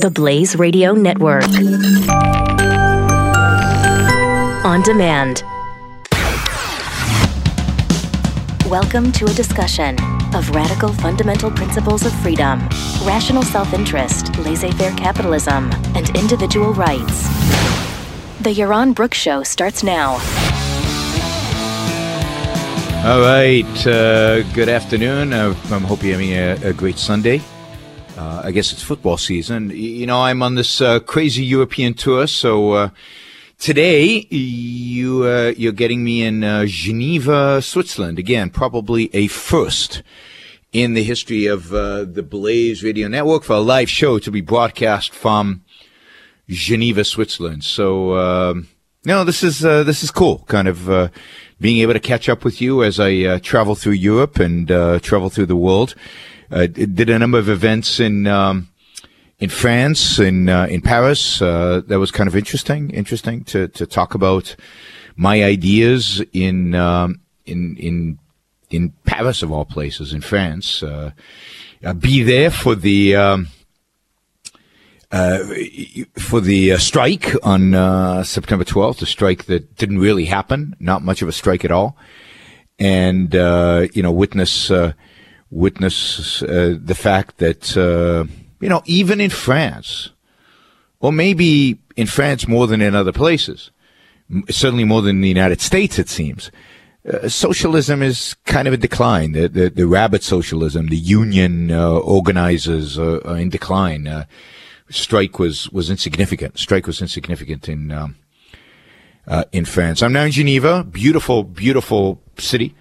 The Blaze Radio Network. On demand. Welcome to a discussion of radical fundamental principles of freedom, rational self interest, laissez faire capitalism, and individual rights. The Yaron Brook Show starts now. All right. Uh, good afternoon. Uh, I hope you're having a, a great Sunday. Uh, I guess it's football season. You know, I'm on this uh, crazy European tour, so uh, today you uh, you're getting me in Geneva, Switzerland. Again, probably a first in the history of the Blaze Radio Network for a live show to be broadcast from Geneva, Switzerland. So, um, no, this is this is cool. Kind of being able to catch up with you as I uh, travel through Europe and uh, travel through the world. Uh, did a number of events in um, in France, in uh, in Paris. Uh, that was kind of interesting. Interesting to to talk about my ideas in um, in in in Paris of all places, in France. Uh, be there for the. Um, uh, for the uh, strike on uh, September 12th, a strike that didn't really happen, not much of a strike at all, and uh, you know witness uh, witness the fact that you know even in France, or maybe in France more than in other places, certainly more than in the United States, it seems. Uh, socialism is kind of in decline. The, the, the rabbit socialism, the union uh, organizers are, are in decline strike was was insignificant. Strike was insignificant in um, uh, in France. I'm now in Geneva, beautiful, beautiful city.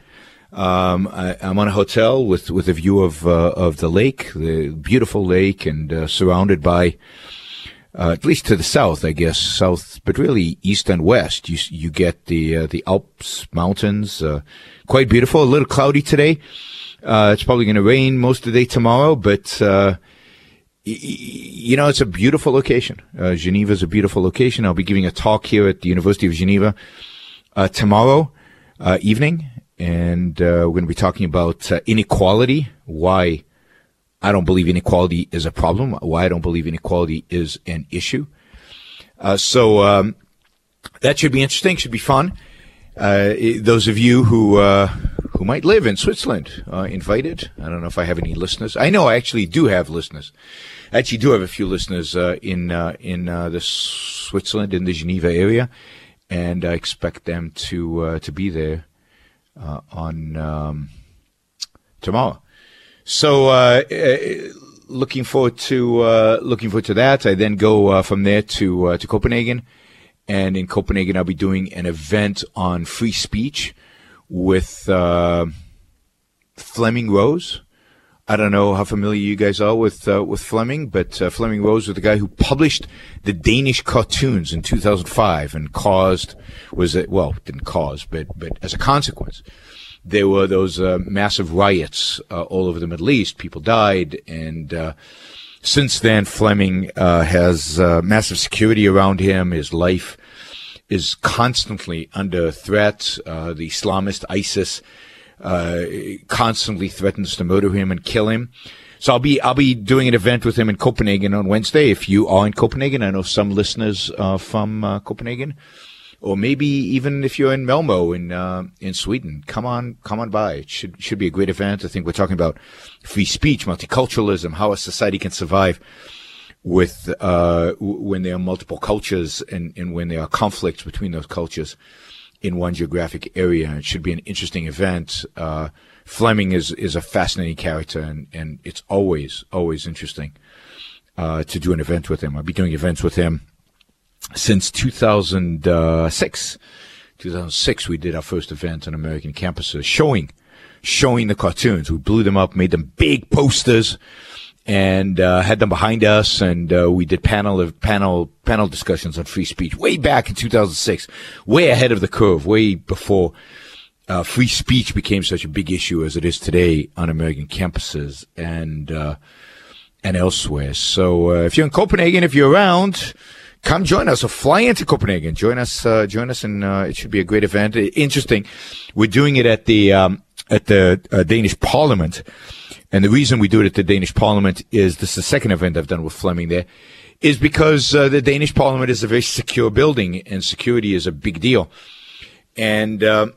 Um, I, am on a hotel with with a view of uh, of the lake, the beautiful lake, and uh, surrounded by. Uh, at least to the south, I guess, south, but really east and west. You you get the uh, the Alps mountains, uh, quite beautiful. A little cloudy today. it's probably going to rain most of the day tomorrow, but you know, it's a beautiful location. Uh, Geneva is a beautiful location. I'll be giving a talk here at the University of Geneva uh, tomorrow uh, evening, and uh, we're going to be talking about uh, inequality. Why I don't believe inequality is a problem. Why I don't believe inequality is an issue. Uh, so um, that should be interesting. Should be fun. those of you who who might live in Switzerland invited. I don't know if I have any listeners. I know I actually do have listeners I actually do have a few listeners uh, in uh, in uh, the Switzerland in the Geneva area, and I expect them to uh, to be there uh, on um, tomorrow. So uh, looking forward to looking forward to that. I then go from there to to Copenhagen, and in Copenhagen I'll be doing an event on free speech with Flemming Rose I don't know how familiar you guys are with uh, with Flemming, but uh, Flemming Rose was the guy who published the Danish cartoons in 2005 and caused was it well didn't cause but but as a consequence there were those uh, massive riots uh, all over the Middle East. People died, and uh, since then Flemming uh, has massive security around him. His life is constantly under threat. the Islamist ISIS uh, constantly threatens to murder him and kill him. So I'll be I'll be doing an event with him in Copenhagen on Wednesday. If you are in Copenhagen, I know some listeners uh, from uh, Copenhagen, or maybe even if you're in Malmo in uh, in Sweden, come on come on by. It should should be a great event. I think we're talking about free speech, multiculturalism, how a society can survive with uh, when there are multiple cultures and, and when there are conflicts between those cultures in one geographic area. It should be an interesting event. Uh, Flemming is, is a fascinating character, and, and it's always, always interesting uh, to do an event with him. I'll be doing events with him since 2006. 2006, we did our first event on American campuses showing, showing the cartoons. We blew them up, made them big posters, and uh, had them behind us, and uh, we did panel of panel panel discussions on free speech way back in 2006, way ahead of the curve, way before uh, free speech became such a big issue as it is today on American campuses and uh, and elsewhere. So uh, if you're in Copenhagen, if you're around. Come join us or fly into Copenhagen. Join us. Uh, join us, and it should be a great event. Interesting. We're doing it at the um, at the Danish Parliament, And the reason we do it at the Danish Parliament is this is the second event I've done with Flemming there, is because uh, the Danish Parliament is a very secure building and security is a big deal. And uh,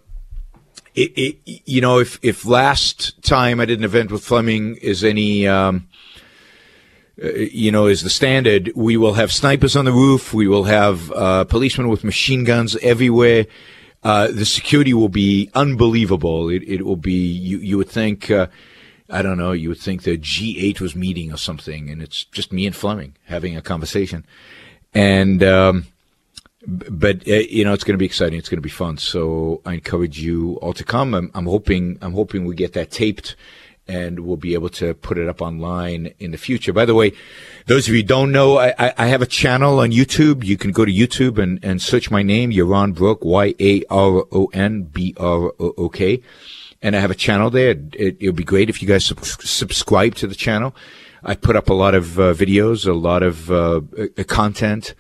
it, it, you know, if if last time I did an event with Flemming is any um, uh, you know, is the standard. We will have snipers on the roof. We will have uh, policemen with machine guns everywhere. Uh, the security will be unbelievable. It, it will be, you, you would think, uh, I don't know, you would think the G8 was meeting or something, and it's just me and Flemming having a conversation. And, um, but uh, you know it's going to be exciting. It's going to be fun. So I encourage you all to come. I'm, I'm hoping I'm hoping we get that taped and we'll be able to put it up online in the future. By the way, those of you don't know, I, I have a channel on YouTube. You can go to YouTube and, and search my name, Yaron Brook, Y-A-R-O-N-B-R-O-O-K. And I have a channel there. It, would be great if you guys sub- subscribe to the channel. I put up a lot of uh, videos, a lot of uh, uh, content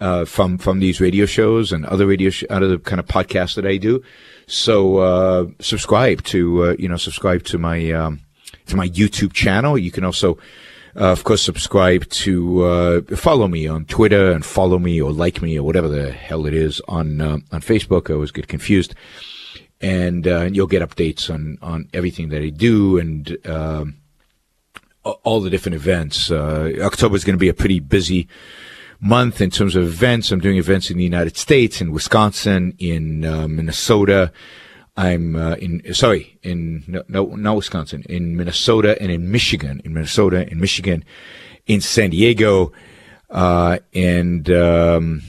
uh, from from these radio shows and other radio sh- other kind of podcasts that I do. So uh, subscribe to uh, you know subscribe to my um, to my YouTube channel. You can also, uh, of course, subscribe to uh, follow me on Twitter and follow me or like me or whatever the hell it is on uh, on Facebook. I always get confused, and, uh, you'll get updates on on everything that I do and. Um, all the different events. October is going to be a pretty busy month in terms of events. I'm doing events in the United States, in Wisconsin, in uh, Minnesota. I'm uh, in sorry in no, no not Wisconsin in Minnesota and in Michigan in Minnesota in Michigan in San Diego uh, and um,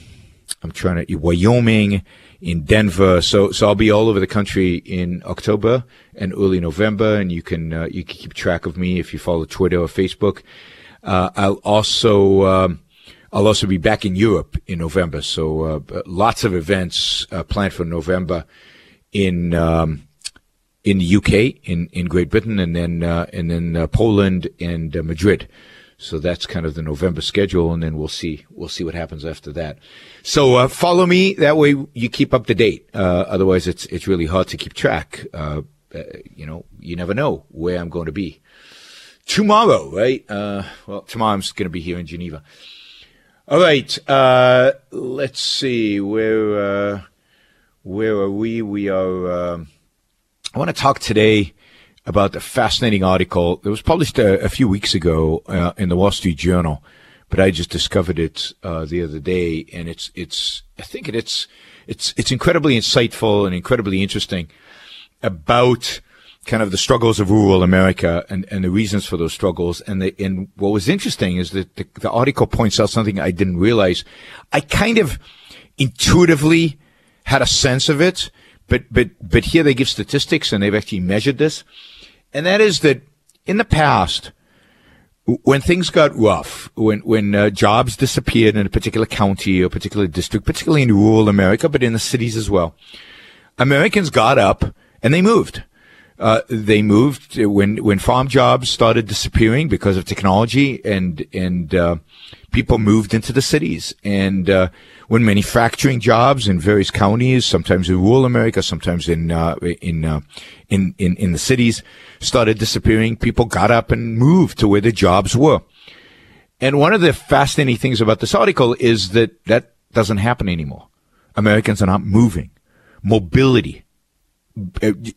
I'm trying to Wyoming in Denver so so I'll be all over the country in October and early November and you can uh, you can keep track of me if you follow Twitter or Facebook uh, I'll also um, I'll also be back in Europe in November. So uh, lots of events uh, planned for November in um, in the UK, in, in Great Britain, and then uh, and then uh, Poland and Madrid. So that's kind of the November schedule, and then we'll see we'll see what happens after that. So uh, follow me that way you keep up to date. otherwise, it's it's really hard to keep track. you know, you never know where I'm going to be tomorrow, right? well, tomorrow I'm going to be here in Geneva. All right. Uh, let's see. Where uh, where are we? We are. Uh, I want to talk today about a fascinating article that was published a, a few weeks ago uh, in the Wall Street Journal, but I just discovered it uh, the other day, and it's it's. I think it's it's it's incredibly insightful and incredibly interesting about kind of the struggles of rural America and, and the reasons for those struggles. And the, and what was interesting is that the, the article points out something I didn't realize. I kind of intuitively had a sense of it, but, but, but here they give statistics and they've actually measured this. And that is that in the past, when things got rough, when when uh, jobs disappeared in a particular county or particular district, particularly in rural America, but in the cities as well, Americans got up and they moved. Uh, they moved when when farm jobs started disappearing because of technology, and and uh, people moved into the cities. And uh, when manufacturing jobs in various counties, sometimes in rural America, sometimes in uh, in, uh, in in in the cities, started disappearing, people got up and moved to where the jobs were. And one of the fascinating things about this article is that that doesn't happen anymore. Americans are not moving. Mobility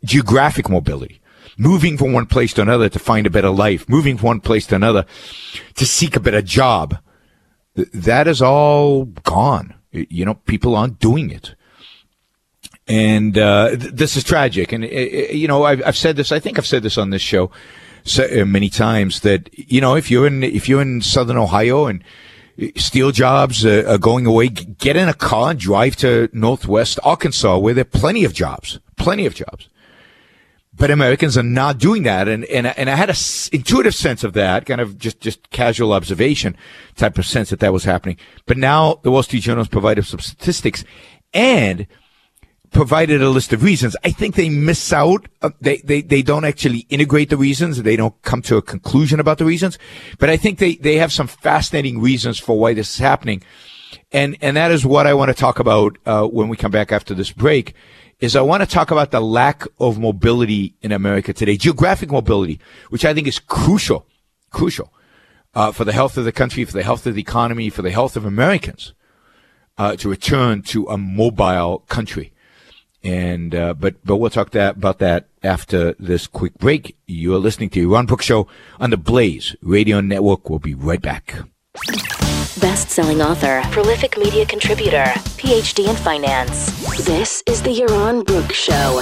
geographic mobility, moving from one place to another to find a better life, moving from one place to another to seek a better job. That is all gone. You know, people aren't doing it. And uh, th- this is tragic. And, uh, uh, you know, I've, I've, said this, I think I've said this on this show so, uh, many times that, you know, if you're in, if you're in Southern Ohio and steel jobs uh, are going away. Get in a car and drive to Northwest Arkansas where there are plenty of jobs, plenty of jobs. But Americans are not doing that. And, and, and I had a intuitive sense of that, kind of just, just casual observation type of sense that that was happening. But now the Wall Street Journal has provided some statistics and provided a list of reasons. I think they miss out. Uh, they, they, they don't actually integrate the reasons. They don't come to a conclusion about the reasons. But I think they, they have some fascinating reasons for why this is happening. And, and that is what I want to talk about, uh, when we come back after this break is I want to talk about the lack of mobility in America today, geographic mobility, which I think is crucial, crucial uh, for the health of the country, for the health of the economy, for the health of Americans uh, to return to a mobile country. And uh, but but we'll talk that about that after this quick break. You are listening to Yaron Brook Show on the Blaze Radio Network. We'll be right back. Best-selling author, prolific media contributor, PhD in finance. This is the Yaron Brook Show,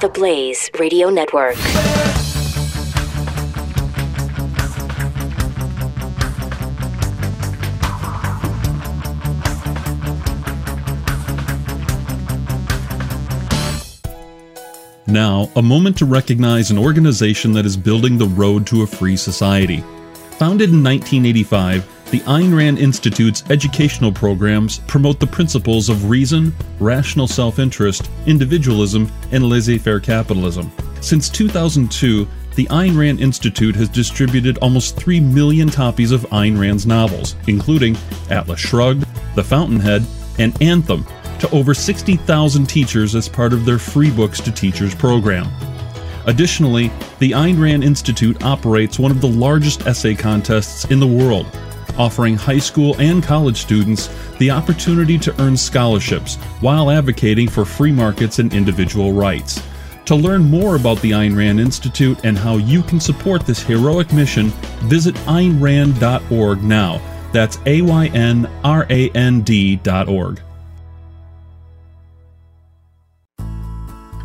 the Blaze Radio Network. Now, a moment to recognize an organization that is building the road to a free society. Founded in 1985, the Ayn Rand Institute's educational programs promote the principles of reason, rational self interest, individualism, and laissez faire capitalism. Since 2002, the Ayn Rand Institute has distributed almost 3 million copies of Ayn Rand's novels, including Atlas Shrugged, The Fountainhead, and Anthem, to over 60,000 teachers as part of their Free Books to Teachers program. Additionally, the Ayn Rand Institute operates one of the largest essay contests in the world, offering high school and college students the opportunity to earn scholarships while advocating for free markets and individual rights. To learn more about the Ayn Rand Institute and how you can support this heroic mission, visit AynRand.org now. That's A Y N R A N D.org.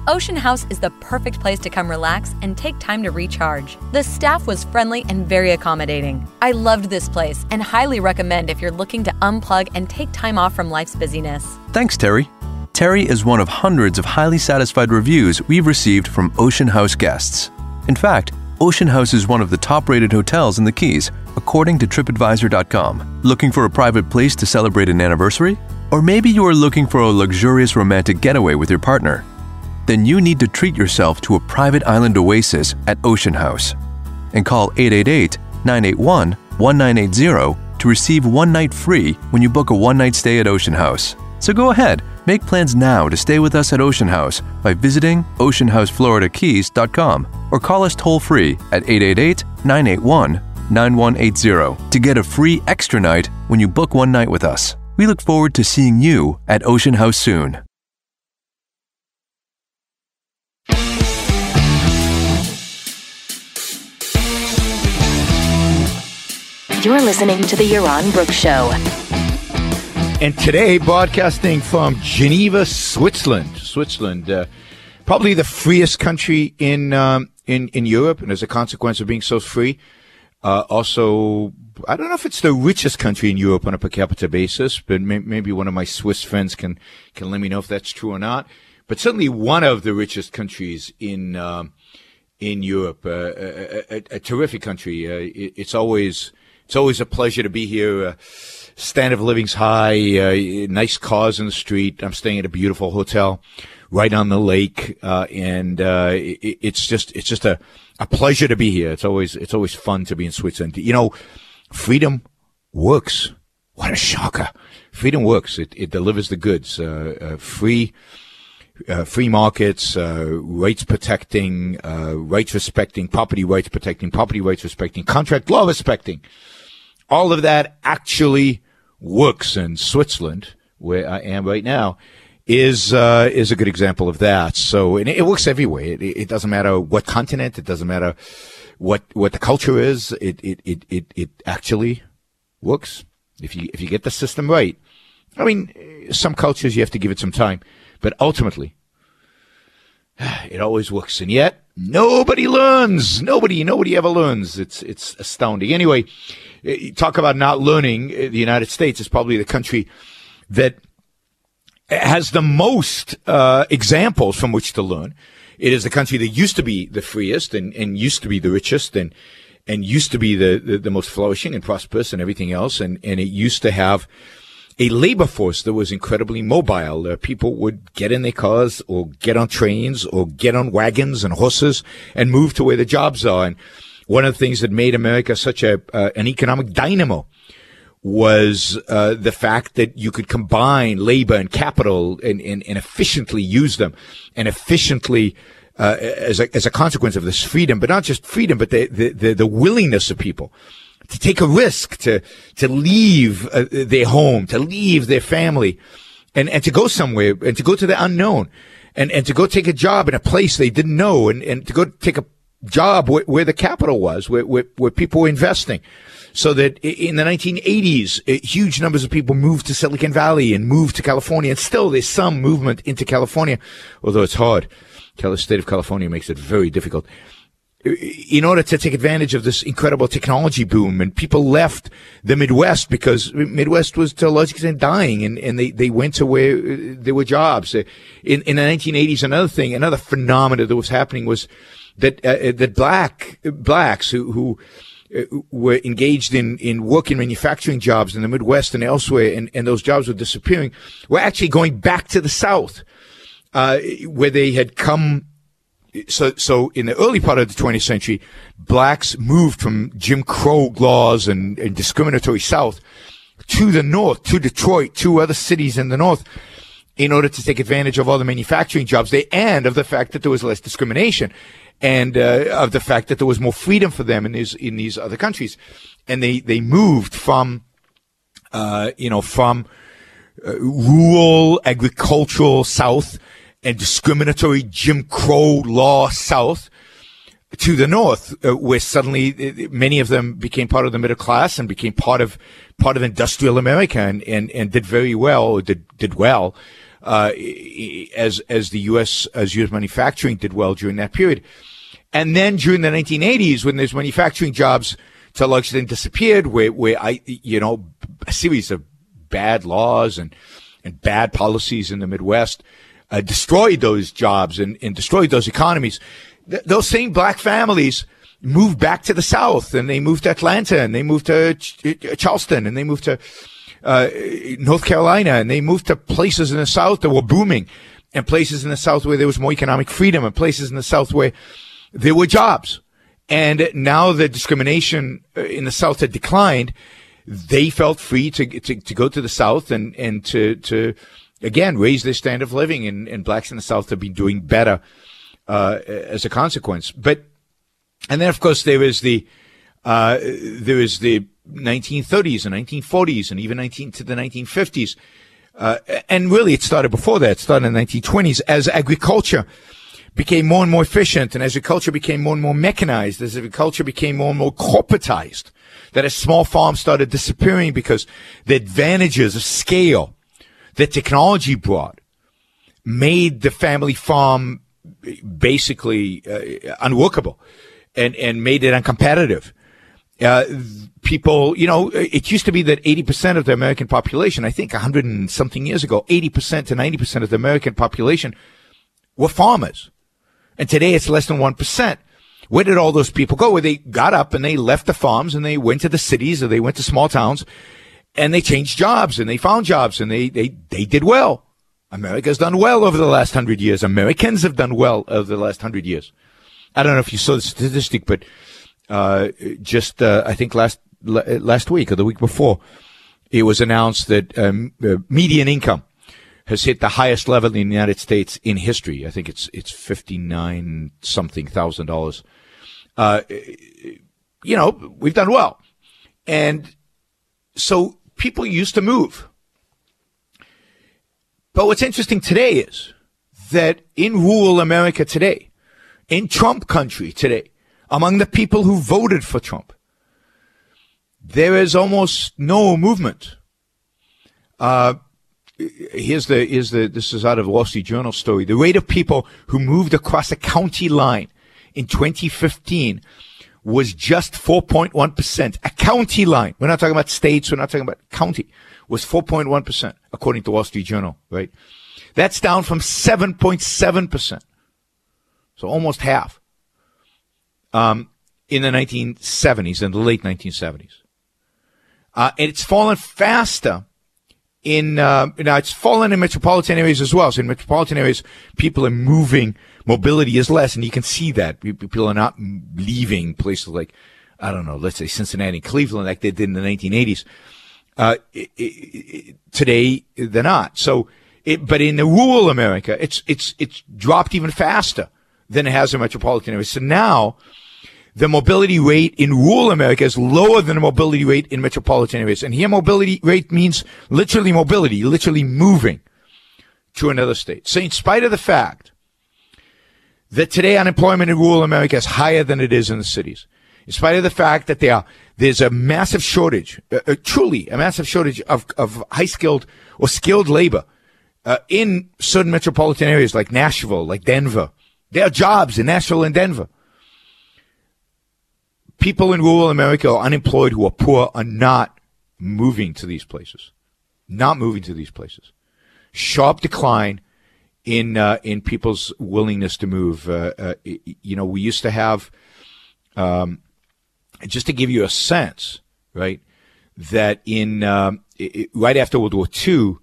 Ocean House is the perfect place to come relax and take time to recharge. The staff was friendly and very accommodating. I loved this place and highly recommend if you're looking to unplug and take time off from life's busyness. Thanks, Terry. Terry is one of hundreds of highly satisfied reviews we've received from Ocean House guests. In fact, Ocean House is one of the top rated hotels in the Keys, according to TripAdvisor.com. Looking for a private place to celebrate an anniversary? Or maybe you are looking for a luxurious romantic getaway with your partner? Then you need to treat yourself to a private island oasis at Ocean House. And call 888 981 1980 to receive one night free when you book a one night stay at Ocean House. So go ahead, make plans now to stay with us at Ocean House by visiting oceanhousefloridakeys.com or call us toll free at 888 981 9180 to get a free extra night when you book one night with us. We look forward to seeing you at Ocean House soon. You're listening to The Yaron Brook Show. And today, broadcasting from Geneva, Switzerland. Switzerland, uh, probably the freest country in, um, in, in Europe, and as a consequence of being so free, uh, also, I don't know if it's the richest country in Europe on a per capita basis, but may- maybe one of my Swiss friends can, can let me know if that's true or not. But certainly one of the richest countries in, um, in Europe, uh, a, a, a, terrific country. Uh, it, it's always, it's always a pleasure to be here. Uh, standard of living's high, uh, nice cars in the street. I'm staying at a beautiful hotel right on the lake, uh, and uh, it, it's just it's just a, a pleasure to be here. It's always it's always fun to be in Switzerland. You know, freedom works. What a shocker! Freedom works. It it delivers the goods. Uh, uh, free. Uh, free markets, uh, rights protecting, rights respecting, property rights protecting, property rights respecting, contract law respecting all of that actually works in Switzerland, where I am right now, is uh, is a good example of that. So and it works everywhere. It, it, doesn't matter what continent. It doesn't matter what what the culture is. It it it it, it actually works if you if you get the system right. I mean, some cultures you have to give it some time, but ultimately, it always works. And yet, nobody learns. Nobody nobody ever learns. It's it's astounding. Anyway talk about not learning. The United States is probably the country that has the most uh, examples from which to learn. It is the country that used to be the freest and, and used to be the richest and and used to be the, the, the most flourishing and prosperous and everything else. And, and it used to have a labor force that was incredibly mobile. Uh, people would get in their cars or get on trains or get on wagons and horses and move to where the jobs are. And one of the things that made America such a uh, an economic dynamo was uh, the fact that you could combine labor and capital and, and, and efficiently use them and efficiently uh, as, a, as a consequence of this freedom, but not just freedom, but the, the, the, willingness of people to take a risk, to, to leave uh, their home, to leave their family and, and to go somewhere and to go to the unknown and, and to go take a job in a place they didn't know and, and to go take a job where, where the capital was, where, where, where people were investing so that in the 1980s, uh, huge numbers of people moved to Silicon Valley and moved to California. And still there's some movement into California, although it's hard. The state of California makes it very difficult. In order to take advantage of this incredible technology boom, and people left the Midwest because Midwest was to a large extent dying, and, and they, they went to where uh, there were jobs. In, in the 1980s, another thing, another phenomenon that was happening was that uh, that black blacks who who uh, were engaged in, in working manufacturing jobs in the Midwest and elsewhere, and, and those jobs were disappearing, were actually going back to the South, uh, where they had come. So, so in the early part of the 20th century, blacks moved from Jim Crow laws and, and discriminatory South to the North, to Detroit, to other cities in the North, in order to take advantage of all the manufacturing jobs there and of the fact that there was less discrimination and uh, of the fact that there was more freedom for them in these in these other countries, and they they moved from, uh, you know, from uh, rural agricultural South and discriminatory Jim Crow law South to the north, uh, where suddenly uh, many of them became part of the middle class and became part of part of industrial America and and, and did very well, did did well, uh, as as the U.S. as U.S. manufacturing did well during that period. And then during the 1980s, when those manufacturing jobs to a large extent disappeared, where, where I, you know, a series of bad laws and, and bad policies in the Midwest uh, destroyed those jobs and, and destroyed those economies. Th- those same black families moved back to the South and they moved to Atlanta and they moved to Ch- Charleston and they moved to uh, North Carolina and they moved to places in the South that were booming and places in the South where there was more economic freedom and places in the South where there were jobs. And now the discrimination uh, in the South had declined. They felt free to, to, to go to the South and, and to, to, again, raise their standard of living. And, and blacks in the South have been doing better, uh, as a consequence. But, and then of course there is the, uh, there is the 1930s and 1940s and even 19 to the 1950s. Uh, and really it started before that. It started in the 1920s as agriculture became more and more efficient and as agriculture became more and more mechanized, as agriculture became more and more corporatized, that as small farms started disappearing because the advantages of scale that technology brought made the family farm basically uh, unworkable and, and made it uncompetitive. Uh, people, you know, it used to be that 80% of the American population, I think 100 and something years ago, 80% to 90% of the American population were farmers. And today it's less than 1%. Where did all those people go? Where they got up and they left the farms and they went to the cities or they went to small towns and they changed jobs and they found jobs and they, they, they did well. America's done well over the last hundred years. Americans have done well over the last hundred years. I don't know if you saw the statistic, but, uh, just, uh, I think last, last week or the week before, it was announced that, um, uh, median income has hit the highest level in the United States in history. I think it's it's fifty nine something thousand dollars. Uh, you know, we've done well, and so people used to move. But what's interesting today is that in rural America today, in Trump country today, among the people who voted for Trump, there is almost no movement. Uh, here's the here's the this is out of Wall Street Journal story. The rate of people who moved across a county line in 2015 was just 4.1%. A county line. We're not talking about states. We're not talking about county. Was 4.1% according to Wall Street Journal, right? That's down from 7.7%. So almost half. Um, in the 1970s, in the late 1970s. Uh, and it's fallen faster in uh, now it's fallen in metropolitan areas as well. So in metropolitan areas, people are moving. Mobility is less, and you can see that people are not leaving places like I don't know, let's say Cincinnati, Cleveland, like they did in the 1980s. Uh, it, it, today they're not. So, it, but in the rural America, it's it's it's dropped even faster than it has in metropolitan areas. So now, the mobility rate in rural America is lower than the mobility rate in metropolitan areas. And here, mobility rate means literally mobility, literally moving to another state. So, in spite of the fact that today unemployment in rural America is higher than it is in the cities, in spite of the fact that are, there's a massive shortage, uh, uh, truly a massive shortage of, of high skilled or skilled labor uh, in certain metropolitan areas like Nashville, like Denver. There are jobs in Nashville and Denver. People in rural America are unemployed who are poor are not moving to these places. Not moving to these places. Sharp decline in uh, in people's willingness to move. Uh, uh, you know, we used to have um, just to give you a sense, right? That in um, it, right after World War II,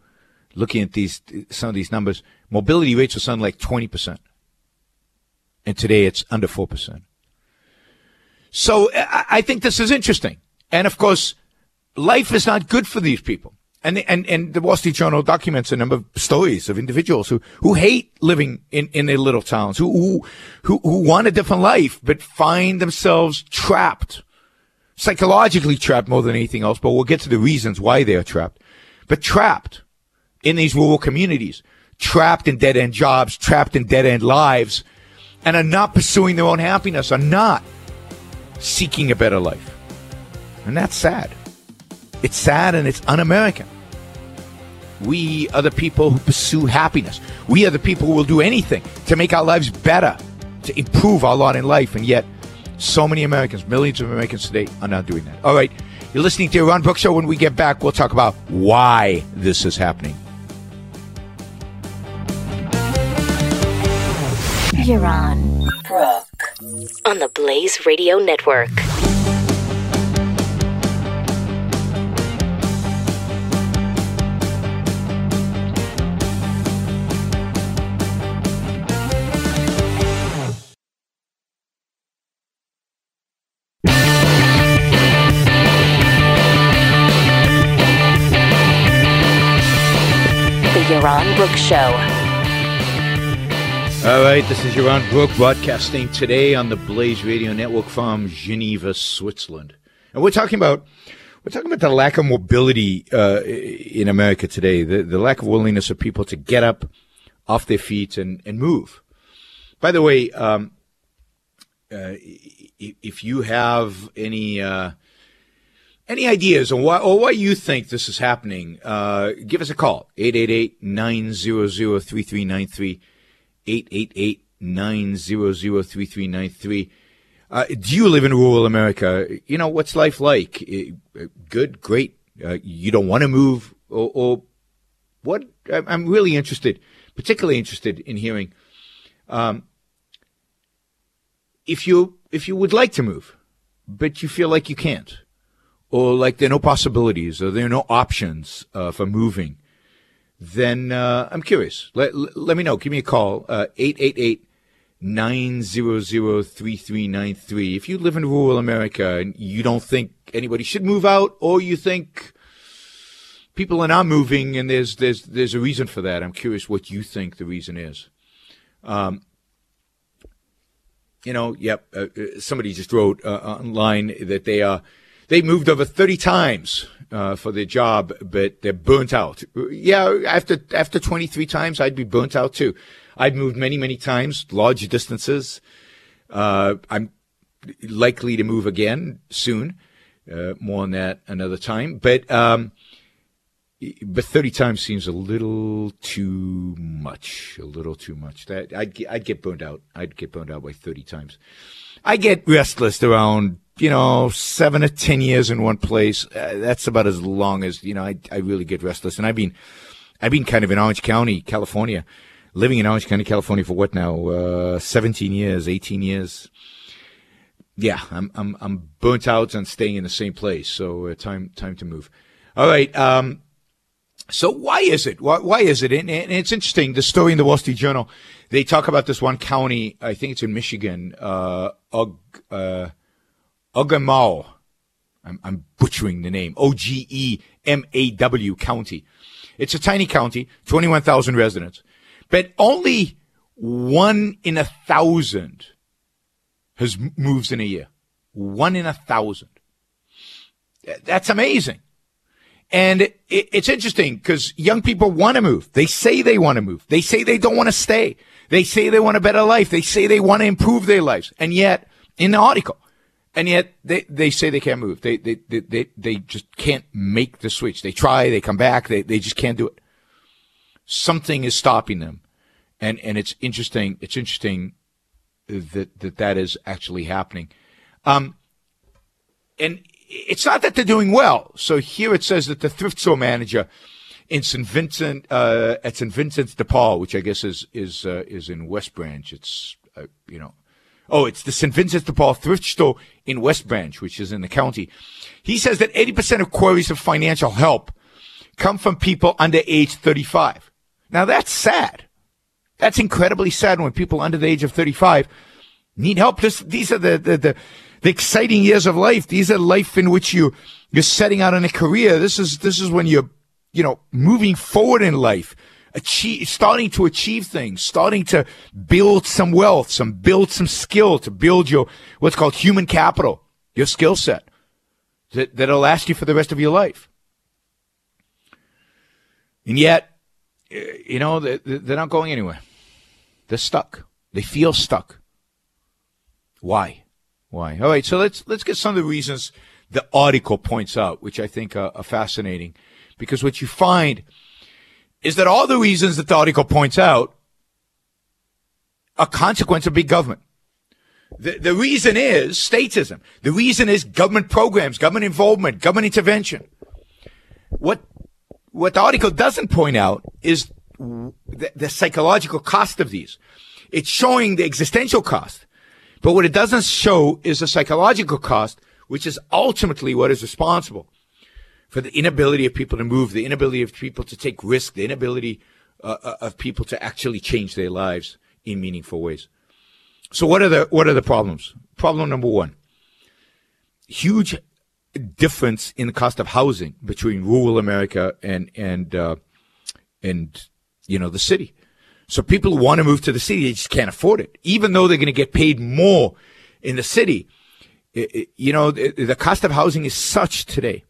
looking at these some of these numbers, mobility rates were something like twenty percent, and today it's under four percent. So I, think this is interesting, and of course, life is not good for these people. And, and, and the Wall Street Journal documents a number of stories of individuals who, who hate living in, in their little towns, who, who, who want a different life, but find themselves trapped psychologically trapped more than anything else, but we'll get to the reasons why they are trapped. But trapped in these rural communities, trapped in dead end jobs, trapped in dead end lives, and are not pursuing their own happiness, are not seeking a better life. And that's sad. It's sad and it's un American. We are the people who pursue happiness. We are the people who will do anything to make our lives better, to improve our lot in life, and yet so many Americans, millions of Americans today, are not doing that. All right. You're listening to Yaron Brook Show. When we get back, we'll talk about why this is happening. Yaron Brook on the Blaze Radio Network. The Yaron Brook Show. All right, this is Yaron Brook broadcasting today on the Blaze Radio Network from Geneva, Switzerland, and we're talking about we're talking about the lack of mobility uh, in America today, the the lack of willingness of people to get up off their feet and and move. By the way, um, uh, if you have any uh, any ideas on why or why you think this is happening? Uh, give us a call 888-900-3393 888-900-3393. Uh, do you live in rural America? You know, what's life like? Uh, good, great. Uh, you don't want to move or, or, what? I'm really interested, particularly interested in hearing, um, if you, if you would like to move, but you feel like you can't or like there are no possibilities or there are no options uh, for moving, then uh, I'm curious. Let, let me know. Give me a call, uh, 888 900 3393. If you live in rural America and you don't think anybody should move out, or you think people are not moving and there's, there's, there's a reason for that, I'm curious what you think the reason is. Um, you know, yep, uh, uh somebody just wrote uh, online that they are they moved over 30 times uh, for their job, but they're burnt out. Yeah, after after 23 times, I'd be burnt out too. I've moved many, many times, large distances. Uh, I'm likely to move again soon. Uh, more on that another time. But um, but 30 times seems a little too much. A little too much. That I'd I'd get burned out. I'd get burned out by 30 times. I get restless around you know, seven to ten years in one place. Uh, that's about as long as you know. I I really get restless, and I've been I've been kind of in Orange County, California, living in Orange County, California for what now? Uh, Seventeen years, eighteen years. Yeah, I'm I'm I'm burnt out on staying in the same place. So uh, time time to move. All right. Um, so why is it? Why, why is it? And, and, it's interesting. The story in the Wall Street Journal, they talk about this one county. I think it's in Michigan. Uh, uh, Ogemaw. I'm, I'm butchering the name. O G E M-A-W county. It's a tiny county, 21,000 residents, but only one in a thousand has moves in a year. One in a thousand. That's amazing. And it, it's interesting because young people want to move. They say they want to move. They say they don't want to stay. They say they want a better life. They say they want to improve their lives. And yet, in the article, and yet they, they say they can't move. They, they, they, they, they just can't make the switch. They try, they come back, they, they just can't do it. Something is stopping them. And, and it's interesting, it's interesting that, that that is actually happening. Um, and it's not that they're doing well. So here it says that the thrift store manager in St. Vincent, uh, at St. Vincent's de Paul, which I guess is, is, uh, is in West Branch. It's, uh, you know, oh, it's the St. Vincent de Paul thrift store in West Branch, which is in the county. He says that 80% of queries of financial help come from people under age 35. Now that's sad. That's incredibly sad when people under the age of 35 need help. This, these are the, the, the, the exciting years of life. These are life in which you, you're setting out on a career. This is, this is when you're, you know, moving forward in life, achieve, starting to achieve things, starting to build some wealth, some build some skill to build your, what's called human capital, your skill set that, that'll last you for the rest of your life. And yet, eh, you know, they're not going anywhere. They're stuck. They feel stuck. Why? Why? All right. So let's let's get some of the reasons the article points out, which I think are, are fascinating, because what you find is that all the reasons that the article points out are consequence of big government. The, the reason is statism. The reason is government programs, government involvement, government intervention. What, what the article doesn't point out is the, the psychological cost of these. It's showing the existential cost. But what it doesn't show is the psychological cost, which is ultimately what is responsible for the inability of people to move, the inability of people to take risk, the inability uh, uh, of people to actually change their lives in meaningful ways. So what are the what are the problems? Problem number one: huge difference in the cost of housing between rural America and and uh, and you know the city. So people who want to move to the city, they just can't afford it, even though they're going to get paid more in the city. It, it, you know, the, the cost of housing is such today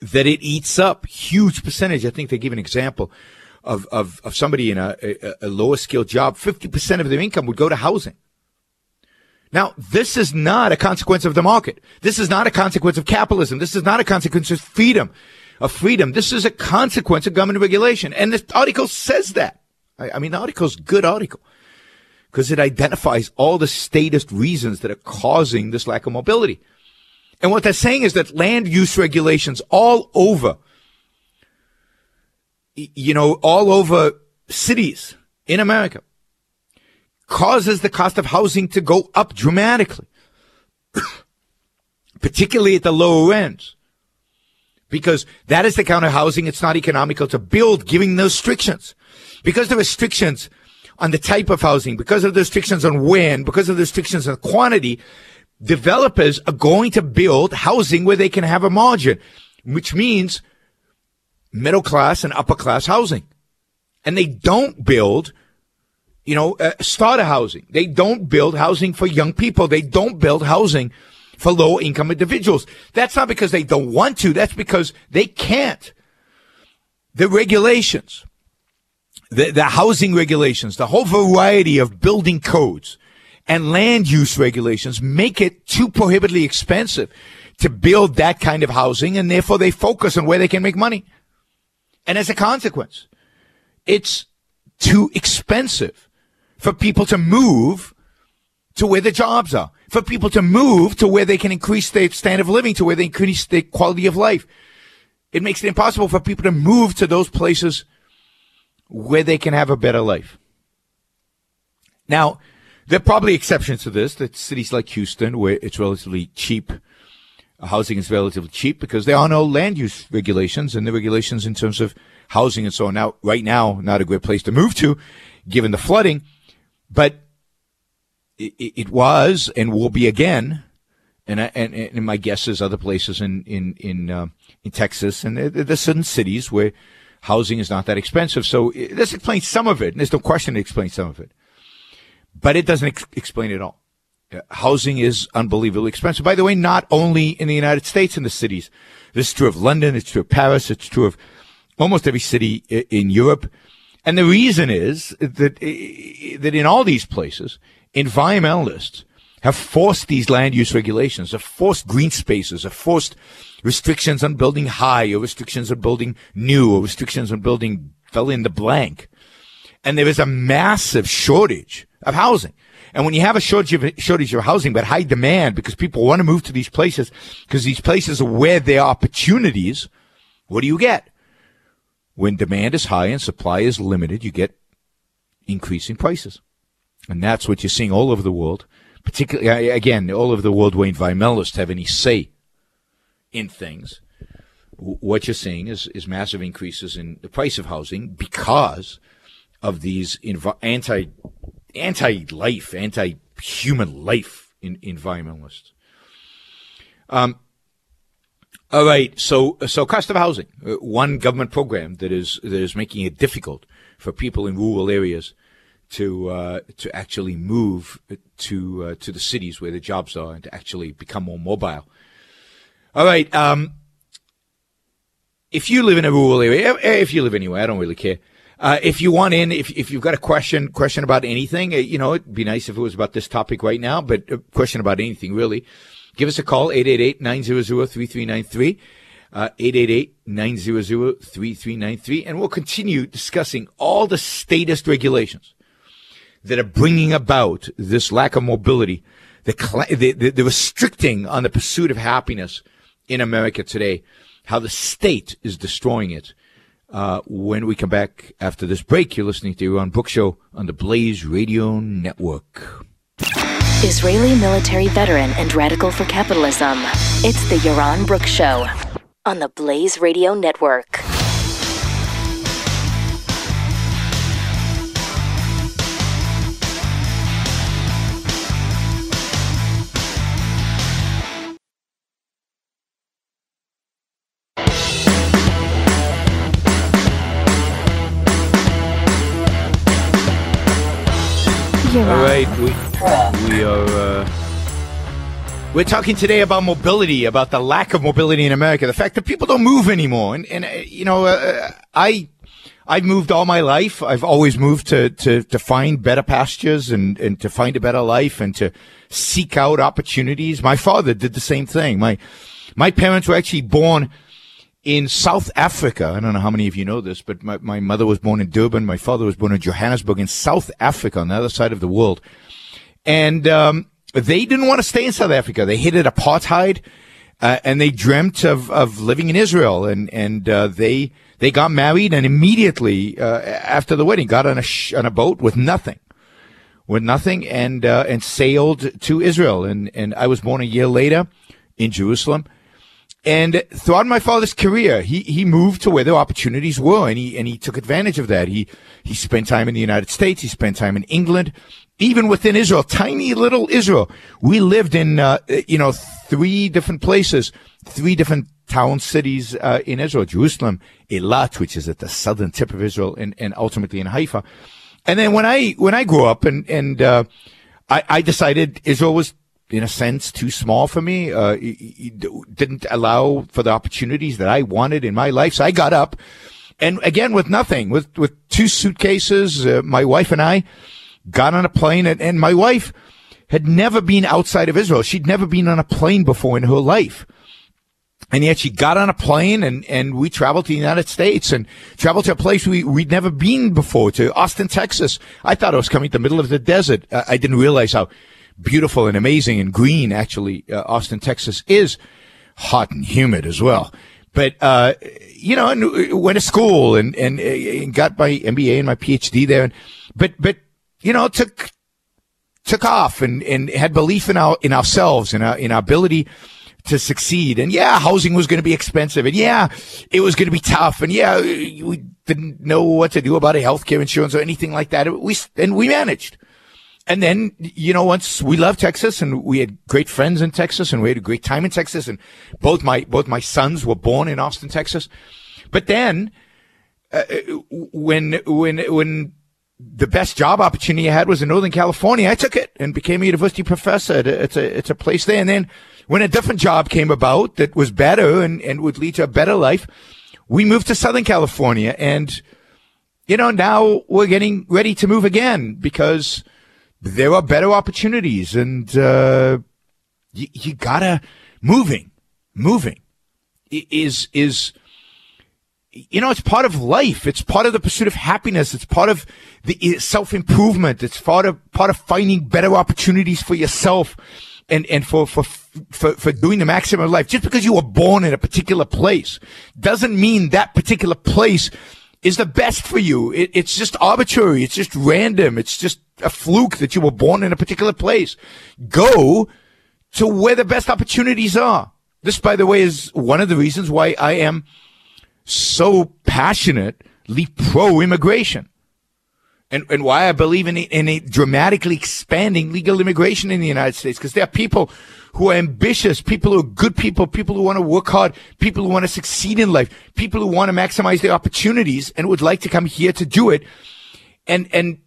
that it eats up huge percentage. I think they give an example of, of, of somebody in a, a, a lower skilled job. 50% of their income would go to housing. Now, this is not a consequence of the market. This is not a consequence of capitalism. This is not a consequence of freedom, of freedom. This is a consequence of government regulation. And this article says that. I, I mean, the article's a good article because it identifies all the statist reasons that are causing this lack of mobility. And what they're saying is that land use regulations all over, you know, all over cities in America causes the cost of housing to go up dramatically, particularly at the lower ends. Because that is the kind of housing it's not economical to build, giving those restrictions because the restrictions on the type of housing, because of the restrictions on when, because of the restrictions on quantity, developers are going to build housing where they can have a margin, which means middle class and upper class housing. And they don't build, you know, uh, starter housing. They don't build housing for young people. They don't build housing for low income individuals. That's not because they don't want to. That's because they can't. The regulations, the, the housing regulations, the whole variety of building codes and land use regulations make it too prohibitively expensive to build that kind of housing. And therefore they focus on where they can make money. And as a consequence, it's too expensive for people to move to where the jobs are, for people to move to where they can increase their standard of living, to where they increase their quality of life. It makes it impossible for people to move to those places where they can have a better life. Now, there are probably exceptions to this, that cities like Houston, where it's relatively cheap, housing is relatively cheap because there are no land use regulations and the regulations in terms of housing and so on. Now, right now, not a great place to move to, given the flooding, but it, it was and will be again and I, and, and my guess is other places in in in uh, in Texas and there's certain cities where housing is not that expensive. So this explains some of it. And there's no question it explains some of it, but it doesn't ex- explain it all. Uh, housing is unbelievably expensive. By the way, not only in the United States in the cities. This is true of London. It's true of Paris. It's true of almost every city in Europe. And the reason is that, that in all these places, environmentalists have forced these land use regulations, have forced green spaces, have forced restrictions on building high or restrictions on building new or restrictions on building fill in the blank. And there is a massive shortage of housing. And when you have a shortage of, shortage of housing, but high demand because people want to move to these places because these places are where there are opportunities, what do you get? When demand is high and supply is limited, you get increasing prices. And that's what you're seeing all over the world, particularly, again, all over the world where environmentalists have any say in things. What you're seeing is, is massive increases in the price of housing because of these anti anti life, anti human life in, environmentalists. Um, all right, so so cost of housing, uh, one government program that is that is making it difficult for people in rural areas to uh, to actually move to uh, to the cities where the jobs are and to actually become more mobile. All right, um, if you live in a rural area, if you live anywhere, I don't really care. Uh, if you want in, if, if you've got a question, question about anything, uh, you know, it'd be nice if it was about this topic right now, but a question about anything really, give us a call, 888-900-3393, uh, 888-900-3393, and we'll continue discussing all the statist regulations that are bringing about this lack of mobility, the, the, the restricting on the pursuit of happiness in America today, how the state is destroying it. Uh, when we come back after this break, you're listening to Yaron Brook Show on the Blaze Radio Network. Israeli military veteran and radical for capitalism. It's the Yaron Brook Show on the Blaze Radio Network. All right, we, we are. Uh, we're talking today about mobility, about the lack of mobility in America, the fact that people don't move anymore, and and uh, you know, uh, I. I've moved all my life. I've always moved to, to, to find better pastures and, and to find a better life and to seek out opportunities. My father did the same thing. My, my parents were actually born in South Africa, I don't know how many of you know this, but my, my mother was born in Durban. My father was born in Johannesburg in South Africa on the other side of the world. And, um, they didn't want to stay in South Africa. They hated apartheid, uh, and they dreamt of, of living in Israel. And, and, uh, they, they got married and immediately, uh, after the wedding got on a, sh- on a boat with nothing. With nothing and, uh, and sailed to Israel. And, and I was born a year later in Jerusalem. And throughout my father's career, he, he moved to where the opportunities were and he, and he took advantage of that. He, he spent time in the United States. He spent time in England, even within Israel, tiny little Israel. We lived in, uh, you know, three different places, three different town cities, uh, in Israel, Jerusalem, Eilat, which is at the southern tip of Israel and, and ultimately in Haifa. And then when I, when I grew up and, and, uh, I, I decided Israel was in a sense, too small for me. Uh, didn't allow for the opportunities that I wanted in my life. So I got up and again with nothing, with, with two suitcases, uh, my wife and I got on a plane and, and my wife had never been outside of Israel. She'd never been on a plane before in her life. And yet she got on a plane and, and we traveled to the United States and traveled to a place we, we'd never been before, to Austin, Texas. I thought I was coming to the middle of the desert. I didn't realize how beautiful and amazing and green. Actually, uh, Austin, Texas is hot and humid as well. But, uh, you know, uh, went to school and, and, uh, and got my MBA and my PhD there. And, but, but, you know, took, took off and, and had belief in our, in ourselves and our, in our ability to succeed. And yeah, housing was going to be expensive. And yeah, it was going to be tough. And yeah, we didn't know what to do about a healthcare insurance or anything like that. We, and we managed and then, you know, once we love Texas and we had great friends in Texas and we had a great time in Texas and both my, both my sons were born in Austin, Texas. But then, uh, when, when, when the best job opportunity I had was in Northern California, I took it and became a university professor. It's a, it's a place there. And then when a different job came about that was better and, and would lead to a better life, we moved to Southern California and, you know, now we're getting ready to move again because there are better opportunities and, uh, you, you gotta moving, moving is, is, you know, it's part of life. It's part of the pursuit of happiness. It's part of the self improvement. It's part of, part of finding better opportunities for yourself and, and for, for, for, for doing the maximum of life. Just because you were born in a particular place doesn't mean that particular place is the best for you. It, it's just arbitrary. It's just random. It's just a fluke that you were born in a particular place. Go to where the best opportunities are. This, by the way, is one of the reasons why I am so passionately pro immigration. And, and why I believe in a, in a dramatically expanding legal immigration in the United States. Because there are people who are ambitious, people who are good people, people who want to work hard, people who want to succeed in life, people who want to maximize their opportunities and would like to come here to do it. And, and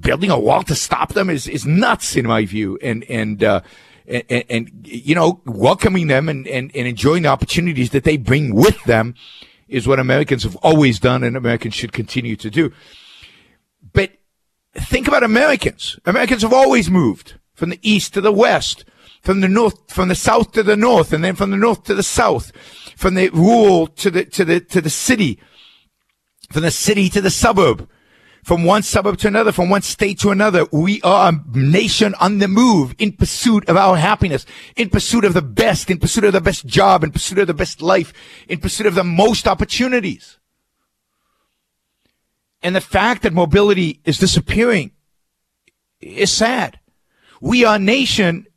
building a wall to stop them is, is nuts in my view. And, and, uh, and, and, you know, welcoming them and, and, and enjoying the opportunities that they bring with them is what Americans have always done and Americans should continue to do. Think about Americans. Americans have always moved from the east to the west, from the north, from the south to the north, and then from the north to the south, from the rural to the, to the, to the city, from the city to the suburb from one suburb to another, from one state to another. We are a nation on the move in pursuit of our happiness, in pursuit of the best, in pursuit of the best job, in pursuit of the best life, in pursuit of the most opportunities. And the fact that mobility is disappearing is sad. We are a nation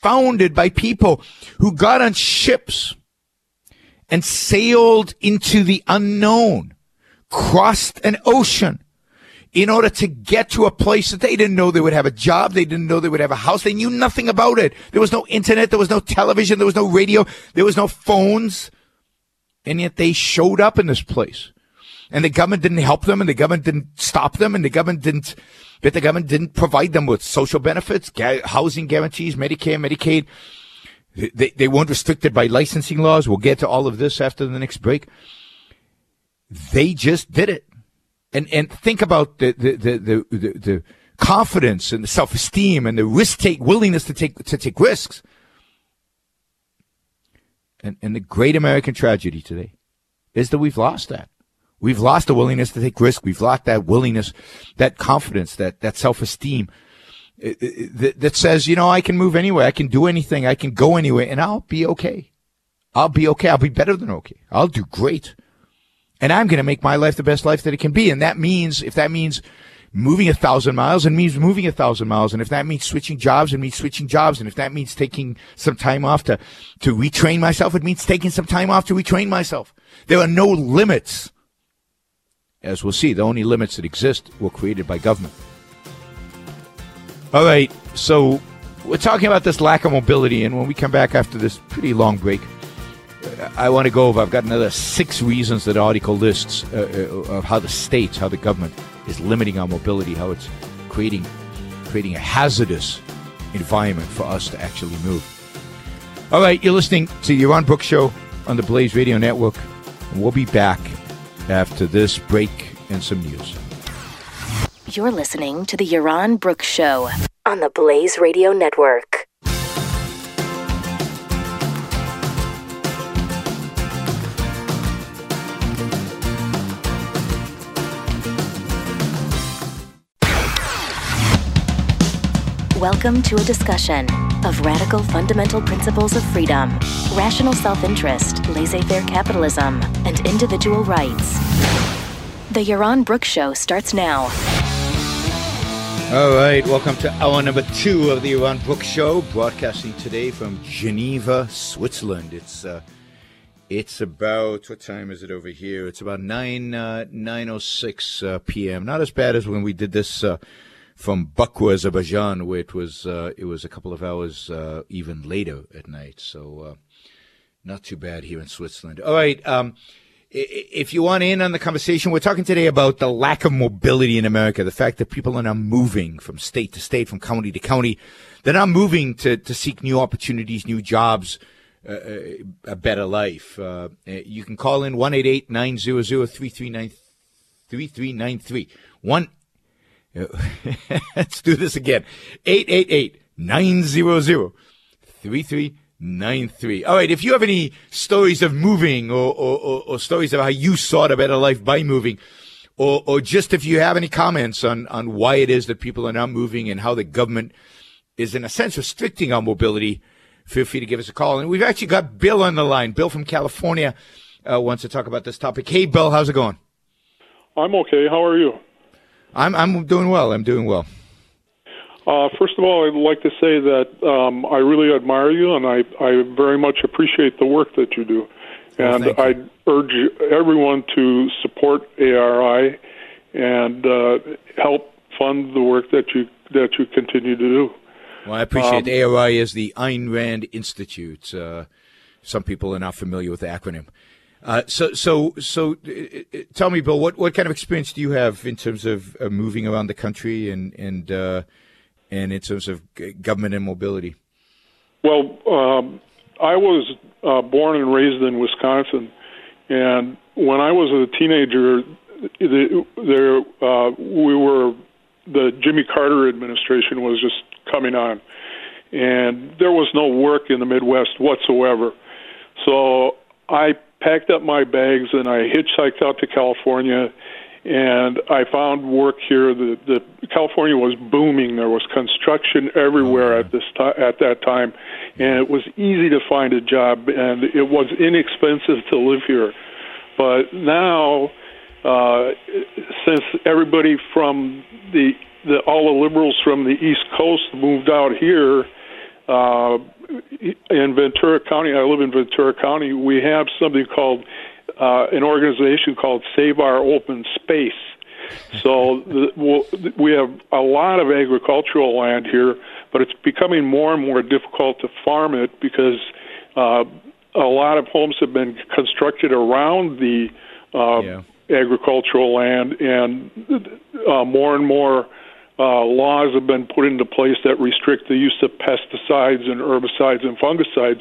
founded by people who got on ships and sailed into the unknown, crossed an ocean, in order to get to a place that they didn't know they would have a job. They didn't know they would have a house. They knew nothing about it. There was no internet. There was no television. There was no radio. There was no phones. And yet they showed up in this place and the government didn't help them and the government didn't stop them and the government didn't, but the government didn't provide them with social benefits, housing guarantees, Medicare, Medicaid. They, they weren't restricted by licensing laws. We'll get to all of this after the next break. They just did it and and think about the the the the, the, the confidence and the self esteem and the risk take willingness to take to take risks. And and the great American tragedy today is that we've lost that. We've lost the willingness to take risk. We've lost that willingness, that confidence, that that self esteem eh, eh, eh, that, that says, you know, I can move anywhere, I can do anything, I can go anywhere, and I'll be okay. I'll be okay. I'll be better than okay. I'll do great and I'm going to make my life the best life that it can be. And that means, if that means moving a thousand miles, it means moving a thousand miles. And if that means switching jobs, it means switching jobs. And if that means taking some time off to, to retrain myself, it means taking some time off to retrain myself. There are no limits. As we'll see, the only limits that exist were created by government. All right. So we're talking about this lack of mobility. And when we come back after this pretty long break, I want to go over. I've got another six reasons that article lists uh, uh, of how the states, how the government is limiting our mobility, how it's creating creating a hazardous environment for us to actually move. All right, you're listening to Yaron Brook Show on the Blaze Radio Network. And we'll be back after this break and some news. You're listening to the Yaron Brook Show on the Blaze Radio Network. Welcome to a discussion of radical fundamental principles of freedom, rational self interest, laissez faire capitalism, and individual rights. The Yaron Brook Show starts now. All right, welcome to hour number two of the Yaron Brook Show, broadcasting today from Geneva, Switzerland. It's uh, it's about what time is it over here? It's about nine uh, nine oh six uh, p.m. Not as bad as when we did this uh, from Baku, Azerbaijan, where it was uh, it was a couple of hours uh, even later at night. So uh, not too bad here in Switzerland. All right. Um, if you want in on the conversation, we're talking today about the lack of mobility in America, the fact that people are now moving from state to state, from county to county. They're not moving to, to seek new opportunities, new jobs, uh, uh a better life. Uh, you can call in 188 900 3393. One, let's do this again. 888 900 3393. All right. If you have any stories of moving or, or, or, or stories of how you sought a better life by moving, or, or just if you have any comments on, on why it is that people are not moving and how the government is in a sense restricting our mobility, feel free to give us a call. And we've actually got Bill on the line. Bill from California uh, wants to talk about this topic. Hey, Bill, how's it going? I'm okay. How are you? I'm I'm doing well. I'm doing well. Uh, first of all, I'd like to say that um, I really admire you, and I I very much appreciate the work that you do. And I urge everyone to support ARI and uh, help fund the work that you that you continue to do. Well, I appreciate um, ARI is the Ayn Rand Institute. Uh, some people are not familiar with the acronym. Uh, so, so, so, uh, uh, tell me, Bill, what, what kind of experience do you have in terms of uh, moving around the country and and uh, and in terms of government and mobility? Well, um, I was born and raised in Wisconsin, and when I was a teenager, there we were the Jimmy Carter administration was just coming on, and there was no work in the Midwest whatsoever. So I packed up my bags and I hitchhiked out to California and I found work here. The, the California was booming. There was construction everywhere oh, at this time. At that time, and it was easy to find a job, and it was inexpensive to live here. But now, uh, since everybody from the, the all the liberals from the East Coast moved out here, uh, in Ventura County, I live in Ventura County, we have something called uh, an organization called Save Our Open Space. So the, we have a lot of agricultural land here, but it's becoming more and more difficult to farm it because uh, a lot of homes have been constructed around the uh, yeah. agricultural land, and uh, more and more uh, laws have been put into place that restrict the use of pesticides and herbicides and fungicides.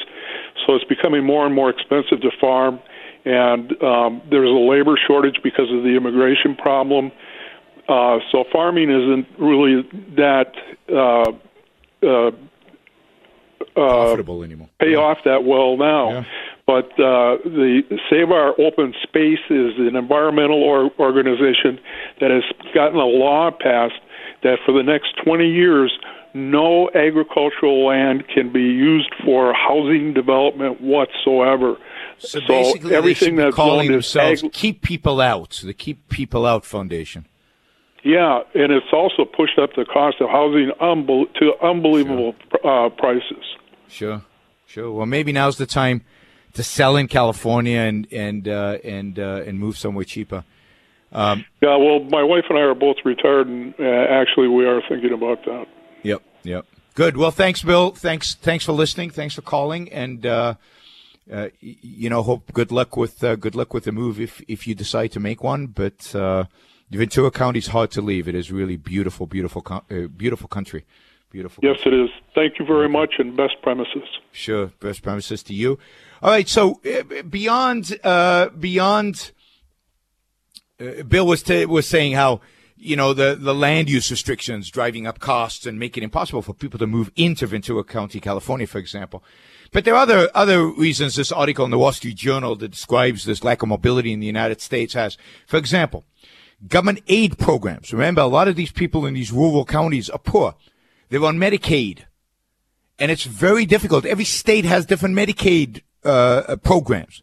So it's becoming more and more expensive to farm, and um, there's a labor shortage because of the immigration problem. Uh, so farming isn't really that uh, uh, profitable anymore. Pay yeah. off that well now. Yeah. But uh, the Save Our Open Space is an environmental or- organization that has gotten a law passed that for the next 20 years, no agricultural land can be used for housing development whatsoever. So, so basically, everything that's calling themselves ag- "Keep People Out," the "Keep People Out Foundation. Yeah, and it's also pushed up the cost of housing unbe- to unbelievable sure. uh, prices. Sure, sure. Well, maybe now's the time to sell in California and and uh, and uh, and move somewhere cheaper. Um, yeah, well, my wife and I are both retired, and uh, actually, we are thinking about that. Yep, yep. Good. Well, thanks, Bill. Thanks, thanks for listening. Thanks for calling, and uh, uh, you know, hope good luck with uh, good luck with the move if if you decide to make one. But uh, Ventura County is hard to leave. It is really beautiful, beautiful, uh, beautiful country. Beautiful. Yes, country. it is. Thank you very much, and best premises. Sure, best premises to you. All right. So uh, beyond beyond uh, Bill was t- was saying how you know the the land use restrictions driving up costs and make it impossible for people to move into Ventura County, California, for example. But there are other other reasons. This article in the Wall Street Journal that describes this lack of mobility in the United States has, for example, government aid programs. Remember, a lot of these people in these rural counties are poor. They're on Medicaid, and it's very difficult. Every state has different Medicaid uh, programs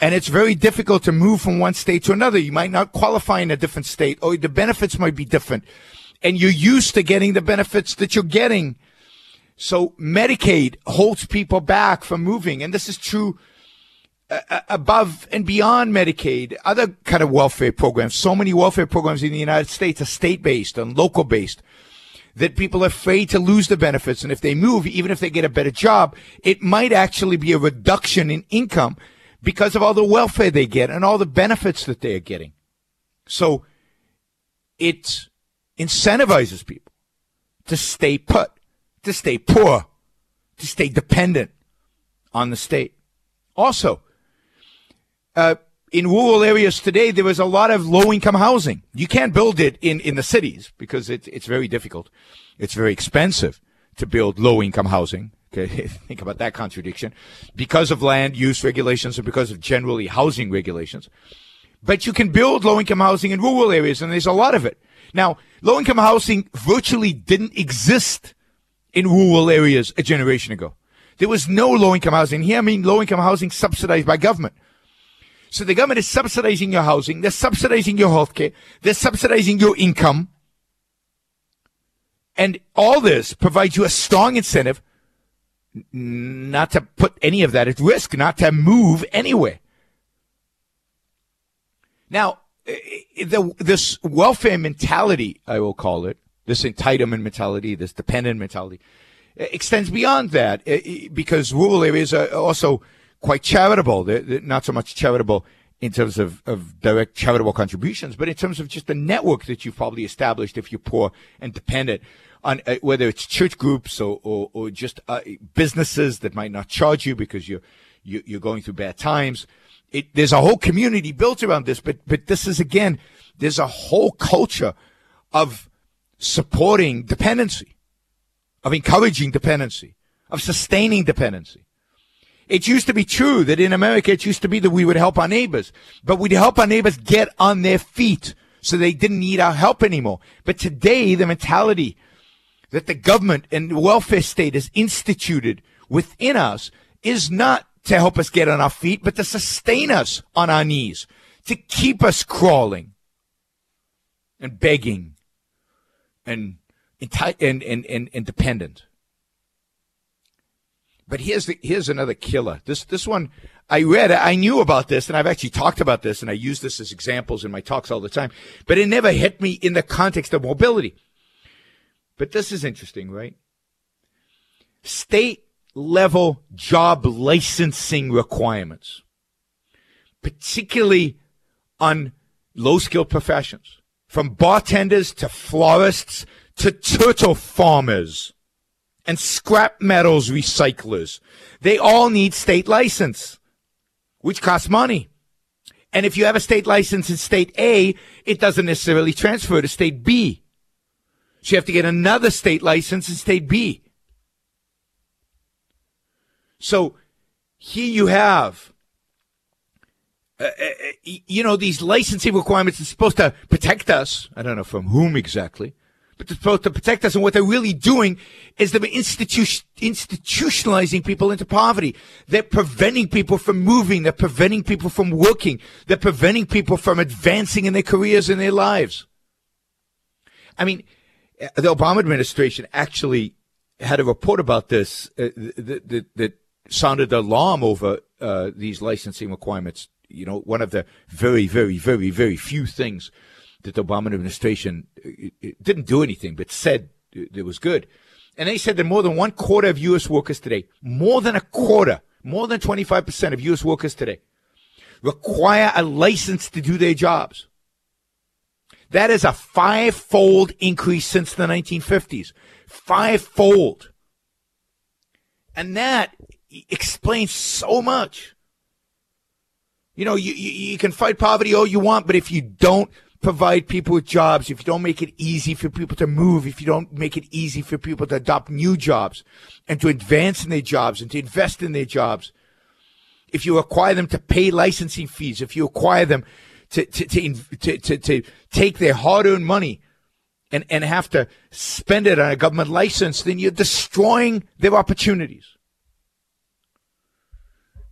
and it's very difficult to move from one state to another. You might not qualify in a different state or the benefits might be different and you're used to getting the benefits that you're getting. So Medicaid holds people back from moving. And this is true uh, uh, above and beyond Medicaid, other kind of welfare programs. So many welfare programs in the United States are state based and local based. that people are afraid to lose the benefits. And if they move, even if they get a better job, it might actually be a reduction in income because of all the welfare they get and all the benefits that they are getting. So it incentivizes people to stay put, to stay poor, to stay dependent on the state. Also, uh, in rural areas today, there is a lot of low income housing. You can't build it in, in the cities because it, it's very difficult. It's very expensive to build low income housing. Okay. Think about that contradiction because of land use regulations or because of generally housing regulations. But you can build low income housing in rural areas and there's a lot of it. Now, low income housing virtually didn't exist in rural areas a generation ago. There was no low income housing. Here, I mean low income housing subsidized by government. So the government is subsidizing your housing. They're subsidizing your health care. They're subsidizing your income. And all this provides you a strong incentive not to put any of that at risk, not to move anywhere. Now, the, this welfare mentality, I will call it, this entitlement mentality, this dependent mentality, extends beyond that because rural areas are also quite charitable. They're, not so much charitable in terms of, of direct charitable contributions, but in terms of just the network that you've probably established if you're poor and dependent on uh, whether it's church groups or, or, or just uh, businesses that might not charge you because you're, you, you're going through bad times. It, there's a whole community built around this, but, but this is again, there's a whole culture of supporting dependency, of encouraging dependency, of sustaining dependency. It used to be true that in America, it used to be that we would help our neighbors, but we'd help our neighbors get on their feet so they didn't need our help anymore. But today, the mentality that the government and welfare state has instituted within us is not to help us get on our feet, but to sustain us on our knees, to keep us crawling and begging and, and, and, and, and dependent. But here's the, here's another killer. This this one I read. I knew about this, and I've actually talked about this, and I use this as examples in my talks all the time. But it never hit me in the context of mobility. But this is interesting, right? State level job licensing requirements, particularly on low skilled professions, from bartenders to florists to turtle farmers and scrap metals recyclers. They all need state license, which costs money. And if you have a state license in state A, it doesn't necessarily transfer to state B. So you have to get another state license in state B. So here you have, uh, uh, uh you know, these licensing requirements are supposed to protect us. I don't know from whom exactly, but they're supposed to protect us. And what they're really doing is they're institu- institutionalizing people into poverty. They're preventing people from moving. They're preventing people from working. They're preventing people from advancing in their careers and their lives. I mean, the Obama administration actually had a report about this uh, that, that, that, sounded alarm over uh, these licensing requirements. You know, one of the very, very, very, very few things that the Obama administration uh, didn't do anything, but said it was good. And they said that more than one quarter of U.S. workers today, more than a quarter, more than 25% of U.S. workers today require a license to do their jobs. That is a five-fold increase since the 1950s. Five-fold. And that explains so much. You know, you, you, you can fight poverty all you want, but if you don't provide people with jobs, if you don't make it easy for people to move, if you don't make it easy for people to adopt new jobs and to advance in their jobs and to invest in their jobs, if you require them to pay licensing fees, if you require them to, to, to, to, to take their hard earned money and, and have to spend it on a government license, then you're destroying their opportunities.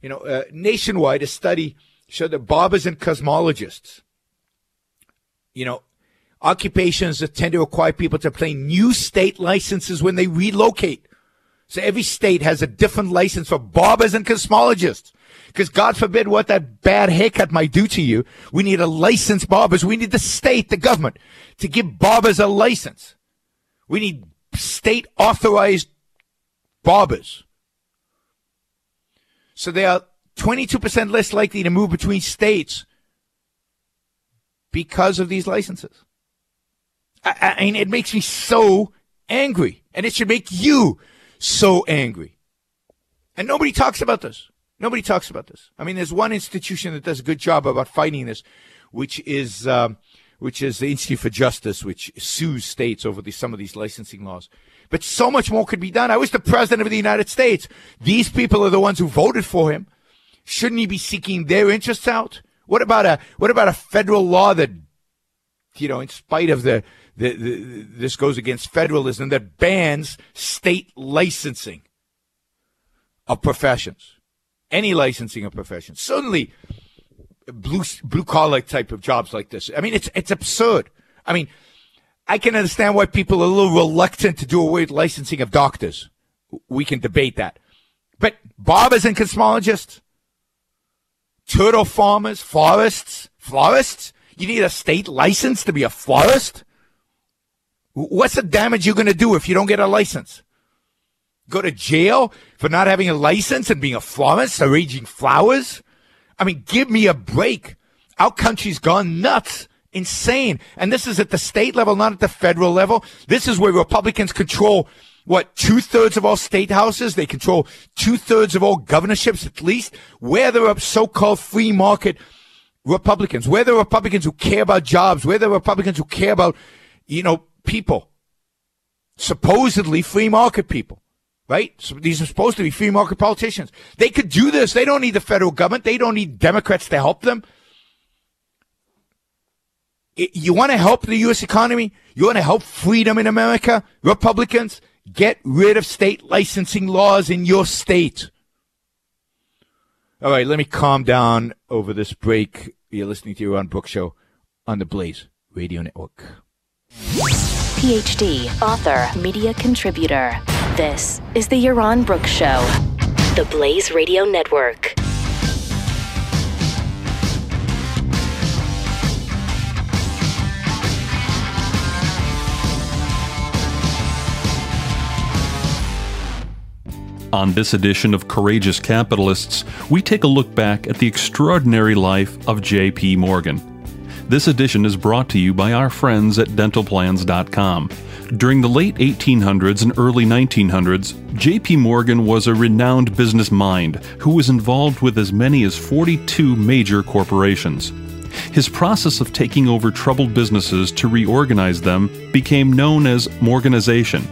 You know, uh, nationwide, a study showed that barbers and cosmologists, you know, occupations that tend to require people to obtain new state licenses when they relocate. So every state has a different license for barbers and cosmologists. Because God forbid what that bad haircut might do to you. We need a licensed barbers. We need the state, the government, to give barbers a license. We need state authorized barbers. So they are 22% less likely to move between states because of these licenses. I, I mean, it makes me so angry, and it should make you so angry. And nobody talks about this. Nobody talks about this. I mean, there's one institution that does a good job about fighting this, which is um, which is the Institute for Justice, which sues states over the, some of these licensing laws. But so much more could be done. I was the president of the United States. These people are the ones who voted for him. Shouldn't he be seeking their interests out? What about a what about a federal law that, you know, in spite of the, the, the this goes against federalism that bans state licensing of professions, any licensing of professions? Certainly, blue blue collar type of jobs like this. I mean, it's it's absurd. I mean, I can understand why people are a little reluctant to do away with licensing of doctors. We can debate that, but barbers and cosmologists, turtle farmers, forests, florists. You need a state license to be a florist. What's the damage you're going to do if you don't get a license? Go to jail for not having a license and being a florist, arranging flowers? I mean, give me a break. Our country's gone nuts, insane. And this is at the state level, not at the federal level. This is where Republicans control what, two thirds of all state houses? They control two thirds of all governorships at least. Where there are so-called free market Republicans, where are Republicans who care about jobs, where are Republicans who care about, you know, people. Supposedly free market people right? So these are supposed to be free market politicians. They could do this. They don't need the federal government. They don't need Democrats to help them. You want to help the U.S. economy? You want to help freedom in America? Republicans, get rid of state licensing laws in your state. All right, let me calm down over this break. You're listening to Yaron Brook show on the Blaze Radio Network. PhD, author, media contributor. This is the Yaron Brooks Show, the Blaze Radio Network. On this edition of Courageous Capitalists, we take a look back at the extraordinary life of J.P. Morgan. This edition is brought to you by our friends at dentalplans.com. During the late 1800s and early 1900s, J.P. Morgan was a renowned business mind who was involved with as many as 42 major corporations. His process of taking over troubled businesses to reorganize them became known as Morganization.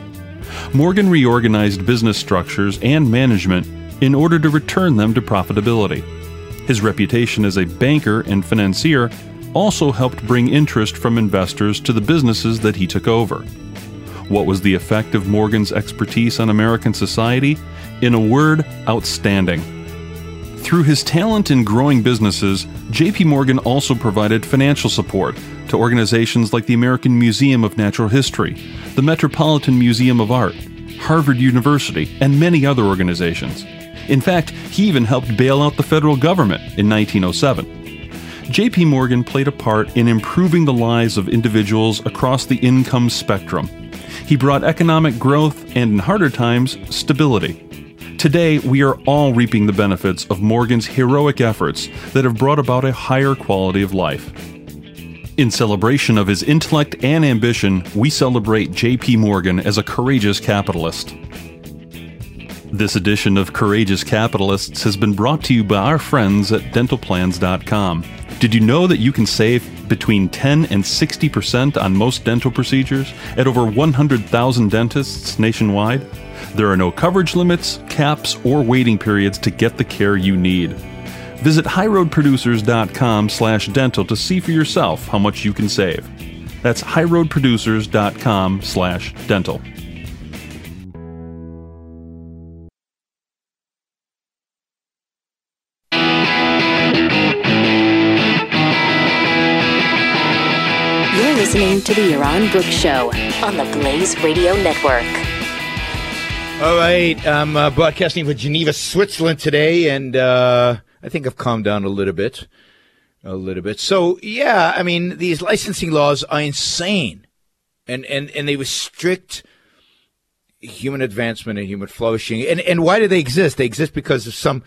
Morgan reorganized business structures and management in order to return them to profitability. His reputation as a banker and financier also helped bring interest from investors to the businesses that he took over. What was the effect of Morgan's expertise on American society? In a word, outstanding. Through his talent in growing businesses, JP Morgan also provided financial support to organizations like the American Museum of Natural History, the Metropolitan Museum of Art, Harvard University, and many other organizations. In fact, he even helped bail out the federal government in 1907. JP Morgan played a part in improving the lives of individuals across the income spectrum. He brought economic growth and, in harder times, stability. Today, we are all reaping the benefits of Morgan's heroic efforts that have brought about a higher quality of life. In celebration of his intellect and ambition, we celebrate J.P. Morgan as a courageous capitalist. This edition of Courageous Capitalists has been brought to you by our friends at dentalplans.com. Did you know that you can save between 10 and 60% on most dental procedures at over 100,000 dentists nationwide? There are no coverage limits, caps, or waiting periods to get the care you need. Visit highroadproducers.com slash dental to see for yourself how much you can save. That's highroadproducers.com slash dental. To the Yaron Brooks Show on the Blaze Radio Network. All right, I'm uh, broadcasting from Geneva, Switzerland today, and uh, I think I've calmed down a little bit. A little bit. So, yeah, I mean, these licensing laws are insane, and, and, and they restrict human advancement and human flourishing. And and why do they exist? They exist because of some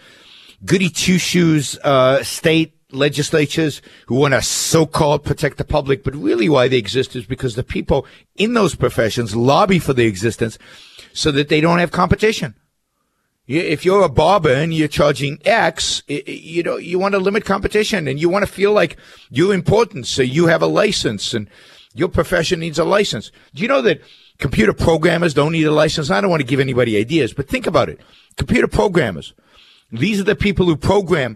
goody two shoes uh, state legislatures who want to so-called protect the public, but really why they exist is because the people in those professions lobby for their existence so that they don't have competition. If you're a barber and you're charging X, you know, you want to limit competition and you want to feel like you're important. So you have a license and your profession needs a license. Do you know that computer programmers don't need a license? I don't want to give anybody ideas, but think about it. Computer programmers. These are the people who program,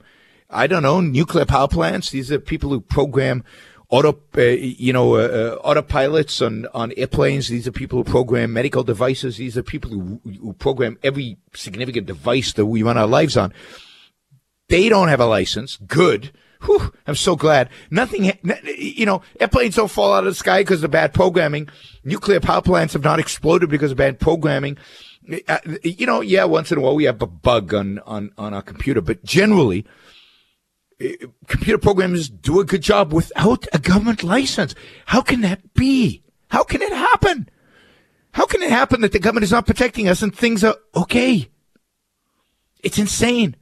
I don't know, nuclear power plants. These are people who program auto, uh, you know, uh, uh, autopilots on, on airplanes. These are people who program medical devices. These are people who, who program every significant device that we run our lives on. They don't have a license. Good. Whew, I'm so glad. Nothing, you know, airplanes don't fall out of the sky because of bad programming. Nuclear power plants have not exploded because of bad programming. Uh, you know, yeah, once in a while we have a bug on, on, on our computer, but generally, computer programmers do a good job without a government license. How can that be? How can it happen? How can it happen that the government is not protecting us and things are okay? It's insane.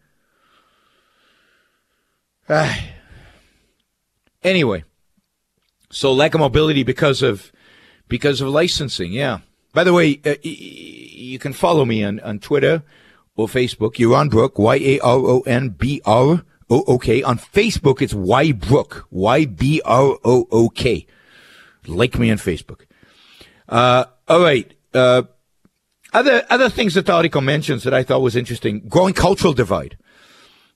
Uh, anyway, so lack of mobility because of because of licensing. Yeah. By the way, uh, you can follow me on, on Twitter or Facebook. Yaron Brook, Y A R O N B R O O K. On Facebook, it's Y Brook, Y B R O O K. Like me on Facebook. Uh, all right. Uh, other other things that the article mentions that I thought was interesting: growing cultural divide.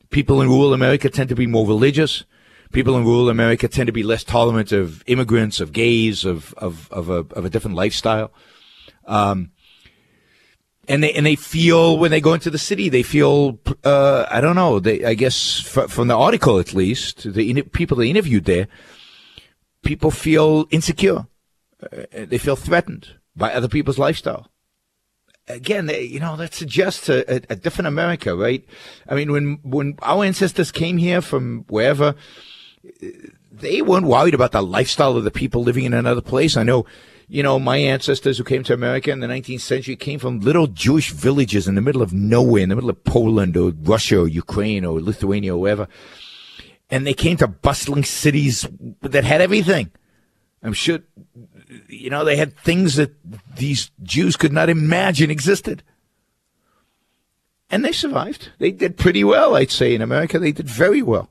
People in rural America tend to be more religious. People in rural America tend to be less tolerant of immigrants, of gays, of of of a, of a different lifestyle. Um, and they and they feel when they go into the city, they feel uh, I don't know. They I guess f- from the article at least, the in- people they interviewed there, people feel insecure. Uh, they feel threatened by other people's lifestyle. Again, they, you know that suggests a, a, a, different America, right? I mean, when when our ancestors came here from wherever, they weren't worried about the lifestyle of the people living in another place. I know you know, my ancestors who came to America in the 19th century came from little Jewish villages in the middle of nowhere, in the middle of Poland or Russia or Ukraine or Lithuania or wherever. And they came to bustling cities that had everything. I'm sure, you know, they had things that these Jews could not imagine existed. And they survived. They did pretty well, I'd say, in America. They did very well.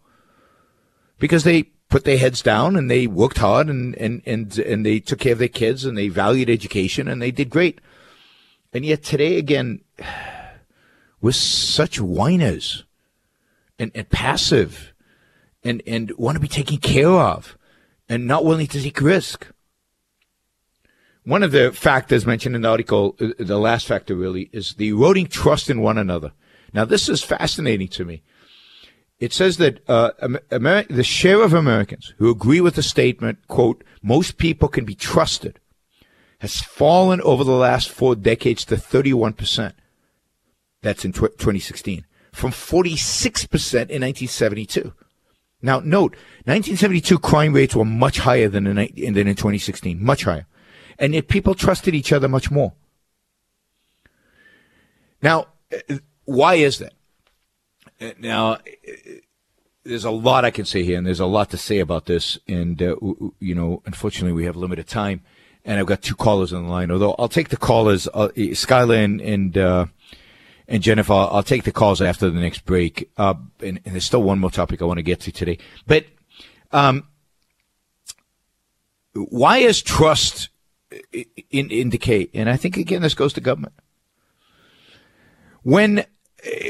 Because they put their heads down and they worked hard and, and, and, and they took care of their kids and they valued education and they did great. And yet today again, we're such whiners and, and passive and, and want to be taken care of and not willing to take risk. One of the factors mentioned in the article, uh, the last factor really, is the eroding trust in one another. Now, this is fascinating to me it says that uh, Amer- the share of Americans who agree with the statement, quote, most people can be trusted, has fallen over the last four decades to 31%. That's in tw- 2016, from 46% in 1972. Now, note, 1972 crime rates were much higher than in, than in 2016, much higher. And yet people trusted each other much more. Now, uh, why is that? Now, there's a lot I can say here, and there's a lot to say about this. And, uh, you know, unfortunately, we have limited time. And I've got two callers on the line, although I'll take the callers, uh, Skylar and, and, uh, and Jennifer, I'll take the calls after the next break. Uh, and, and, there's still one more topic I want to get to today. But, um, why is trust in, in decay? And I think, again, this goes to government. When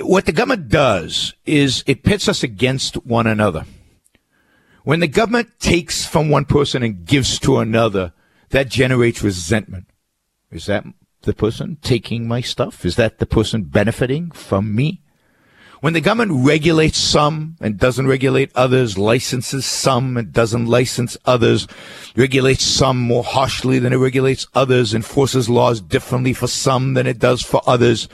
what the government does is it pits us against one another. When the government takes from one person and gives to another, that generates resentment. Is that the person taking my stuff? Is that the person benefiting from me? When the government regulates some and doesn't regulate others, licenses some and doesn't license others, regulates some more harshly than it regulates others, enforces laws differently for some than it does for others,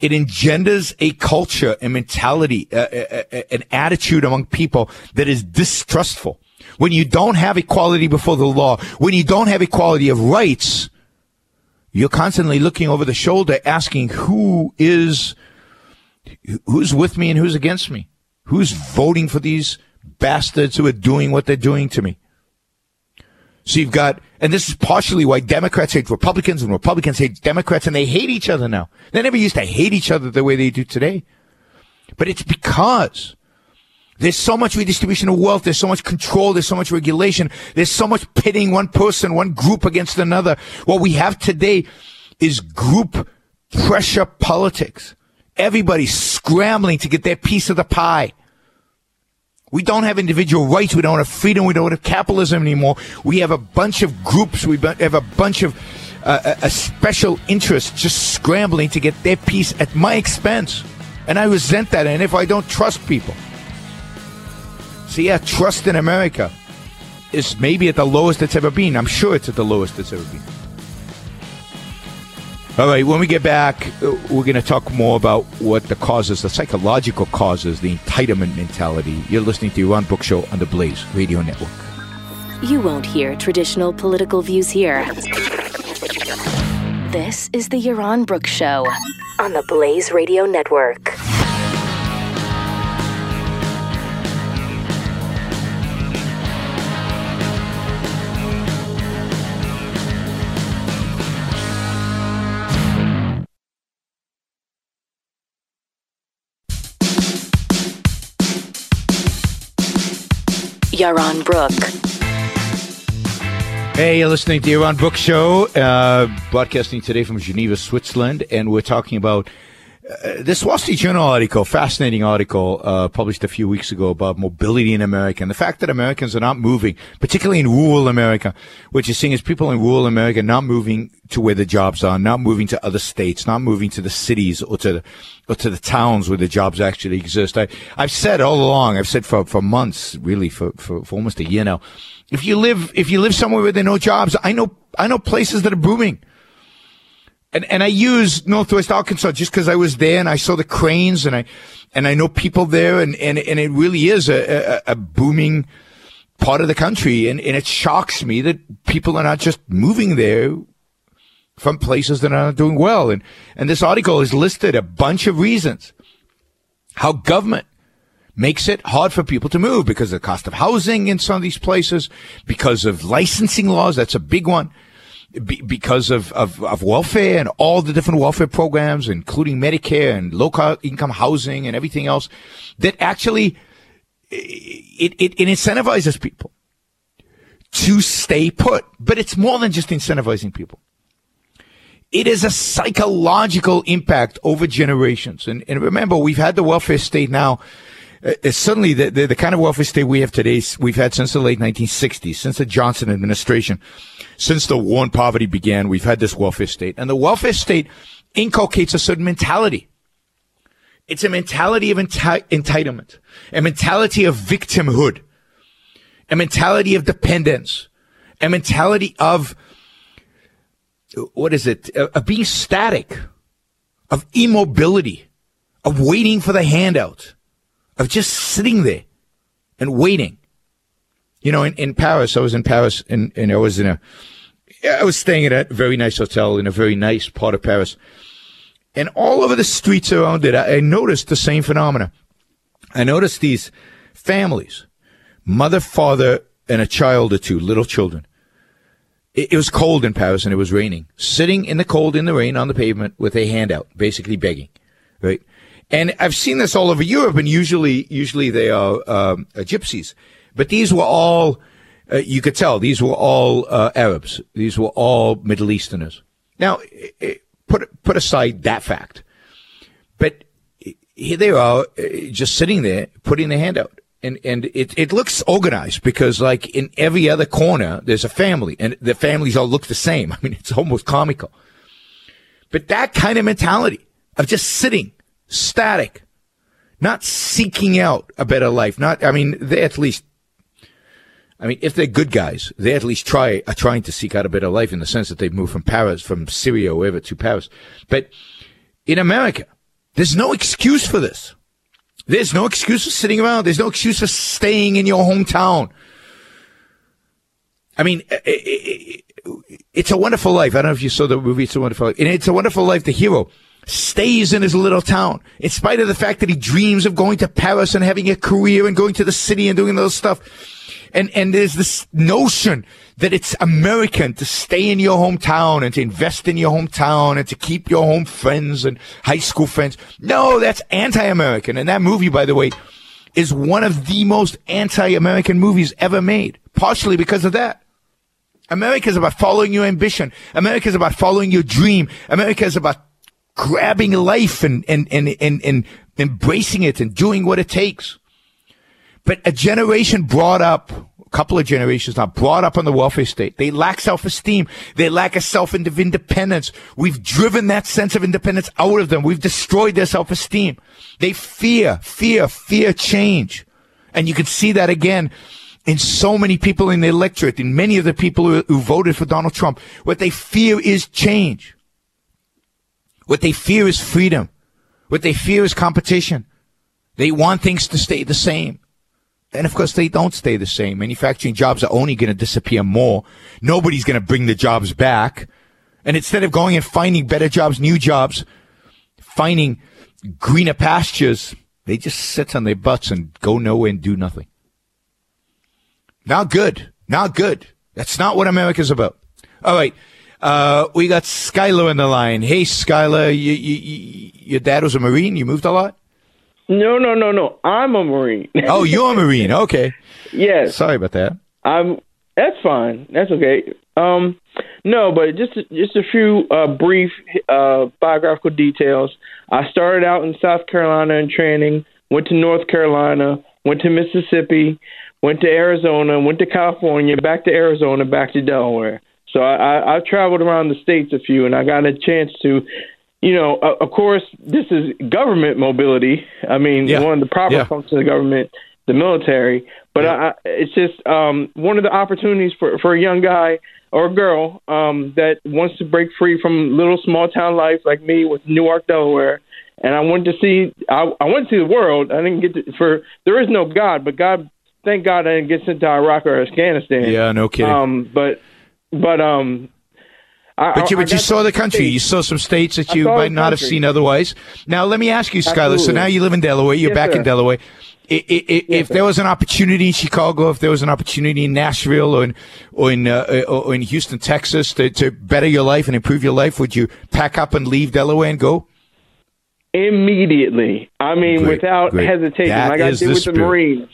it engenders a culture, a mentality, a, a, a, an attitude among people that is distrustful. When you don't have equality before the law, when you don't have equality of rights, You're constantly looking over the shoulder, asking who is, who's with me and who's against me? Who's voting for these bastards who are doing what they're doing to me? So you've got, and this is partially why Democrats hate Republicans and Republicans hate Democrats and they hate each other now. They never used to hate each other the way they do today. But it's because there's so much redistribution of wealth. There's so much control. There's so much regulation. There's so much pitting one person, one group against another. What we have today is group pressure politics. Everybody's scrambling to get their piece of the pie. We don't have individual rights. We don't have freedom. We don't have capitalism anymore. We have a bunch of groups. We have a bunch of uh, a special interests just scrambling to get their piece at my expense. And I resent that. And if I don't trust people, so yeah, trust in America is maybe at the lowest it's ever been. I'm sure it's at the lowest it's ever been. All right, when we get back, we're going to talk more about what the causes, the psychological causes, the entitlement mentality. You're listening to Yaron Brook Show on the Blaze Radio Network. You won't hear traditional political views here. This is the Yaron Brook Show on the Blaze Radio Network. Yaron Brook. Hey, you're listening to the Yaron Brook Show, uh, broadcasting today from Geneva, Switzerland, and we're talking about uh, this Wall Street Journal article, fascinating article, uh, published a few weeks ago about mobility in America and the fact that Americans are not moving, particularly in rural America. What you're seeing is people in rural America not moving to where the jobs are, not moving to other states, not moving to the cities or to the, or to the towns where the jobs actually exist. I, I've said all along, I've said for, for months, really for, for, for almost a year now, if you live, if you live somewhere where there are no jobs, I know, I know places that are booming and and I use Northwest Arkansas just because I was there and I saw the cranes and I and I know people there and and, and it really is a, a, a booming part of the country. And, and it shocks me that people are not just moving there from places that are not doing well. And and this article has listed a bunch of reasons how government makes it hard for people to move because of the cost of housing in some of these places because of licensing laws that's a big one be, because of, of, of welfare and all the different welfare programs, including Medicare and low income housing and everything else, that actually it, it, it incentivizes people to stay put. But it's more than just incentivizing people. It is a psychological impact over generations. And, and remember, we've had the welfare state now uh, suddenly the, the, the, kind of welfare state we have today, we've had since the late 1960s, since the Johnson administration, since the war on poverty began, we've had this welfare state. And the welfare state inculcates a certain mentality. It's a mentality of enti- entitlement, a mentality of victimhood, a mentality of dependence, a mentality of, what is it, uh, of being static, of immobility, of waiting for the handout of just sitting there and waiting. You know, in, in Paris, I was in Paris and, and I was in a, I was staying at a very nice hotel in a very nice part of Paris. And all over the streets around it, I, I noticed the same phenomena. I noticed these families, mother, father, and a child or two, little children. It, it was cold in Paris and it was raining, sitting in the cold, in the rain on the pavement with a handout, basically begging, right? And I've seen this all over Europe, and usually, usually they are um, uh, gypsies, but these were all. Uh, you could tell these were all uh, Arabs. These were all Middle Easterners. Now, put put aside that fact, but here they are, uh, just sitting there, putting their hand out, and and it it looks organized because like in every other corner there's a family, and the families all look the same. I mean, it's almost comical. But that kind of mentality of just sitting static, not seeking out a better life. Not, I mean, they at least, I mean, if they're good guys, they at least try, are trying to seek out a better life in the sense that they've moved from Paris, from Syria or wherever to Paris. But in America, there's no excuse for this. There's no excuse for sitting around. There's no excuse for staying in your hometown. I mean, it's a Wonderful Life. I don't know if you saw the movie. It's a Wonderful Life. And It's a Wonderful Life. The hero stays in his little town in spite of the fact that he dreams of going to Paris and having a career and going to the city and doing those stuff. And, and there's this notion that it's American to stay in your hometown and to invest in your hometown and to keep your home friends and high school friends. No, that's anti-American. And that movie, by the way, is one of the most anti-American movies ever made, partially because of that. America is about following your ambition. America is about following your dream. America is about grabbing life and, and, and, and, and embracing it and doing what it takes. But a generation brought up, a couple of generations now, brought up on the welfare state. They lack self-esteem. They lack a self independence. We've driven that sense of independence out of them. We've destroyed their self-esteem. They fear, fear, fear change. And you can see that again in so many people in the electorate, in many of the people who, who voted for Donald Trump. What they fear is change. What they fear is freedom. What they fear is competition. They want things to stay the same. And of course, they don't stay the same. Manufacturing jobs are only going to disappear more. Nobody's going to bring the jobs back. And instead of going and finding better jobs, new jobs, finding greener pastures, they just sit on their butts and go nowhere and do nothing. Not good. Not good. That's not what America's about. All right. Uh, we got Skylar in the line. Hey, Skylar, you, you, you, your dad was a Marine. You moved a lot? No, no, no, no. I'm a Marine. oh, you're a Marine. Okay. Yes. Sorry about that. I'm. That's fine. That's okay. Um, no, but just just a few uh, brief uh, biographical details. I started out in South Carolina in training. Went to North Carolina. Went to Mississippi. Went to Arizona. Went to California. Back to Arizona. Back to Delaware. So I, I, I've traveled around the states a few, and I got a chance to you know, uh, of course, this is government mobility. I mean, yeah. one of the proper yeah. functions of government, the military. But yeah. I, it's just um, one of the opportunities for for a young guy or a girl um, that wants to break free from little small town life like me with Newark, Delaware. And I wanted to see, I, I went to see the world. I didn't get to, for there is no God, but God, thank God, I didn't get sent to Iraq or Afghanistan. Yeah, no kidding. Um, but but um, but you, but you saw the country. States. You saw some states that you might not have seen otherwise. Now, let me ask you, Skylar. So now you live in Delaware. You're yes, back sir. in Delaware. Yes, if there was an opportunity in Chicago, if there was an opportunity in Nashville or in or in uh, or in Houston, Texas, to, to better your life and improve your life, would you pack up and leave Delaware and go? Immediately. I mean, great, without great. hesitation. That like I did with the Marines.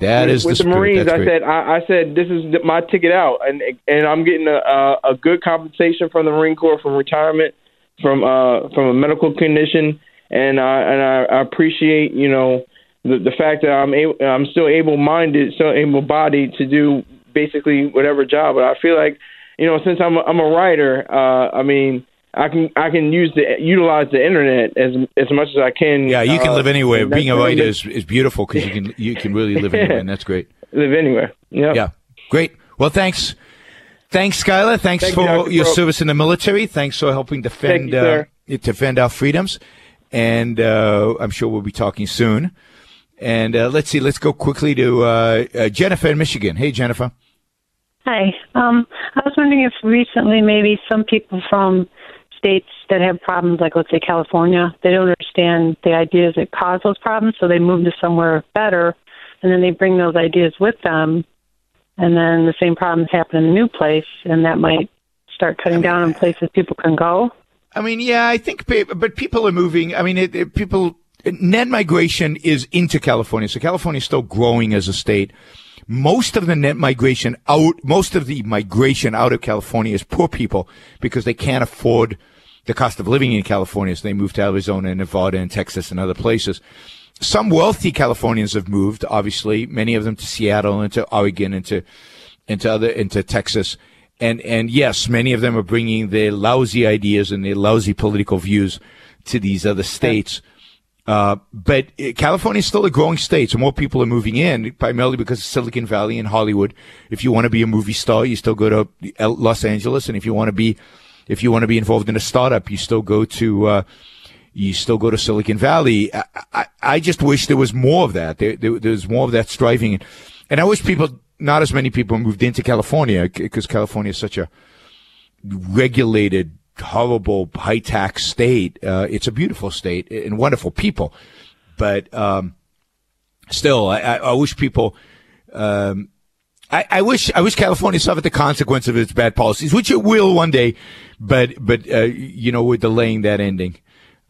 That with, is with the, the Marines. I said, I, I, said, this is my ticket out, and and I'm getting a, a, a good compensation from the Marine Corps from retirement, from uh from a medical condition, and I and I, I appreciate you know the the fact that I'm able, I'm still able minded, still able bodied to do basically whatever job. But I feel like you know since I'm a, I'm a writer, uh, I mean I can I can use the utilize the internet as as much as I can. Yeah, you can uh, live anywhere. Being a writer is, is beautiful because you can you can really live anywhere, and that's great. Live anywhere. Yeah. Yeah. Great. Well, thanks. Thanks, Skylar. Thanks Thank for you, your service in the military. Thanks for helping defend you, uh, defend our freedoms. And uh, I'm sure we'll be talking soon. And uh, let's see. Let's go quickly to uh, uh, Jennifer in Michigan. Hey, Jennifer. Hi. Um, I was wondering if recently maybe some people from states that have problems, like let's say California, they don't understand the ideas that cause those problems, so they move to somewhere better, and then they bring those ideas with them, and then the same problems happen in the new place, and that might start cutting down on places people can go. I mean, yeah, I think, but people are moving. I mean, it, it, people net migration is into California, so California is still growing as a state. Most of the net migration out, most of the migration out of California is poor people because they can't afford the cost of living in California, so they move to Arizona and Nevada and Texas and other places. Some wealthy Californians have moved, obviously, many of them to Seattle and to Oregon and to, into other, into Texas. And, and yes, many of them are bringing their lousy ideas and their lousy political views to these other states. Uh, but California is still a growing state, so more people are moving in, primarily because of Silicon Valley and Hollywood. If you want to be a movie star, you still go to Los Angeles, and if you want to be if you want to be involved in a startup, you still go to, uh, you still go to Silicon Valley. I, I, I, just wish there was more of that. There, there, there's more of that striving. And I wish people, not as many people moved into California because California is such a, regulated, horrible, high tax state. Uh, it's a beautiful state and wonderful people, but um, still, I, I, wish people. Um, I, I, wish I wish California suffered the consequence of its bad policies, which it will one day, but but uh, you know we're delaying that ending.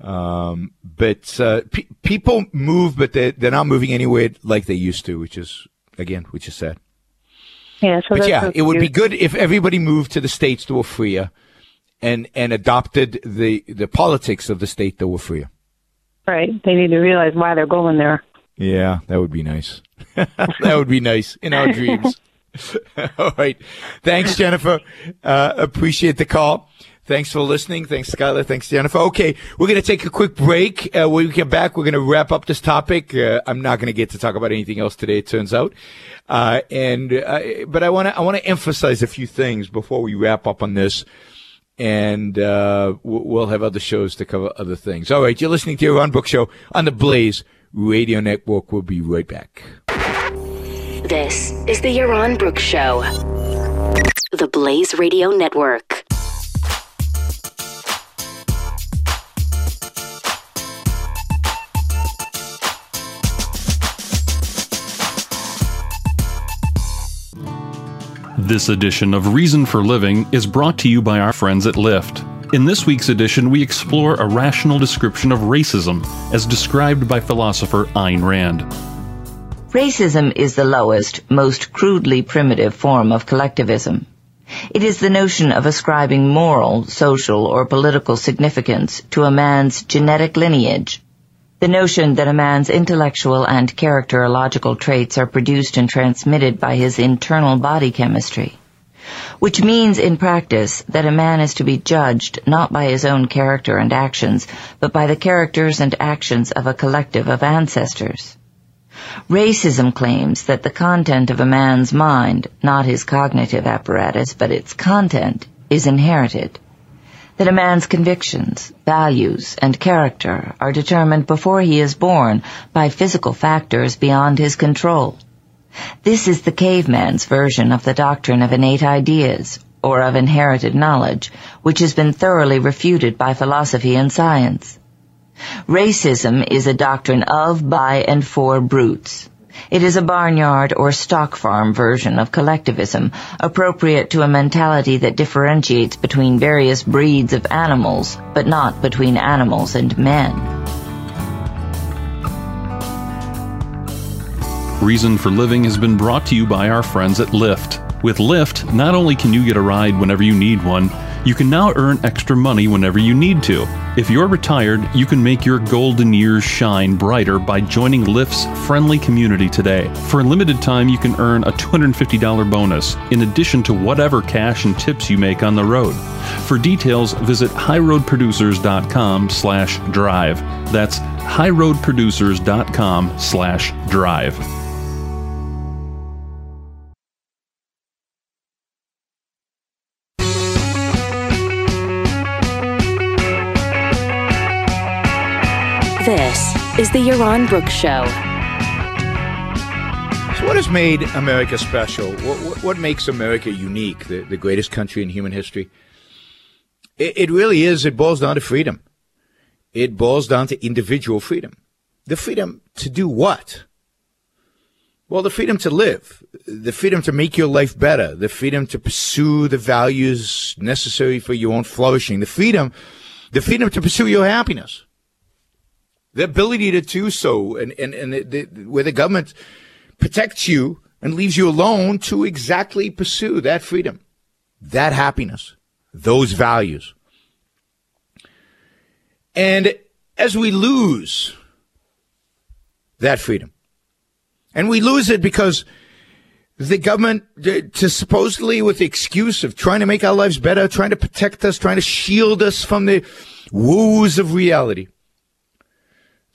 Um, but uh, pe- people move, but they're, they're not moving anywhere like they used to, which is again, which is sad. Yeah, so but yeah, it would be good if everybody moved to the states that were freer, and and adopted the the politics of the state that were freer. Right. They need to realize why they're going there. Yeah, that would be nice. that would be nice in our dreams. All right. Thanks, Jennifer. Uh, appreciate the call. Thanks for listening. Thanks, Skylar. Thanks, Jennifer. Okay, we're going to take a quick break. Uh, when we get back, we're going to wrap up this topic. Uh, I'm not going to get to talk about anything else today, it turns out. Uh, and, uh, but I want to, I want to emphasize a few things before we wrap up on this. And, uh, we'll have other shows to cover other things. All right. You're listening to Yaron Brook Show on the Blaze Radio Network. We'll be right back. This is the Yaron Brooks Show, the Blaze Radio Network. This edition of Reason for Living is brought to you by our friends at Lyft. In this week's edition, we explore a rational description of racism as described by philosopher Ayn Rand. Racism is the lowest, most crudely primitive form of collectivism. It is the notion of ascribing moral, social, or political significance to a man's genetic lineage the notion that a man's intellectual and characterological traits are produced and transmitted by his internal body chemistry. Which means in practice that a man is to be judged not by his own character and actions, but by the characters and actions of a collective of ancestors. Racism claims that the content of a man's mind, not his cognitive apparatus, but its content, is inherited that a man's convictions, values, and character are determined before he is born by physical factors beyond his control. This is the caveman's version of the doctrine of innate ideas, or of inherited knowledge, which has been thoroughly refuted by philosophy and science. Racism is a doctrine of, by, and for brutes. It is a barnyard or stock farm version of collectivism, appropriate to a mentality that differentiates between various breeds of animals, but not between animals and men. Reason for Living has been brought to you by our friends at Lyft. With Lyft, not only can you get a ride whenever you need one, you can now earn extra money whenever you need to. If you're retired, you can make your golden years shine brighter by joining Lyft's friendly community today. For a limited time, you can earn a $250 bonus in addition to whatever cash and tips you make on the road. For details, visit highroadproducers.com slash drive. That's highroadproducers.com is the Yaron Brooks Show. So, what has made America special? What, what, what makes America unique, the, the, greatest country in human history? It, it really is, it boils down to freedom. It boils down to individual freedom. The freedom to do what? Well, the freedom to live, the freedom to make your life better, the freedom to pursue the values necessary for your own flourishing, the freedom, the freedom to pursue your happiness the ability to do so, and and and where the government protects you and leaves you alone to exactly pursue that freedom, that happiness, those values. And as we lose that freedom, and we lose it because the government, to supposedly with the excuse of trying to make our lives better, trying to protect us, trying to shield us from the woes of reality,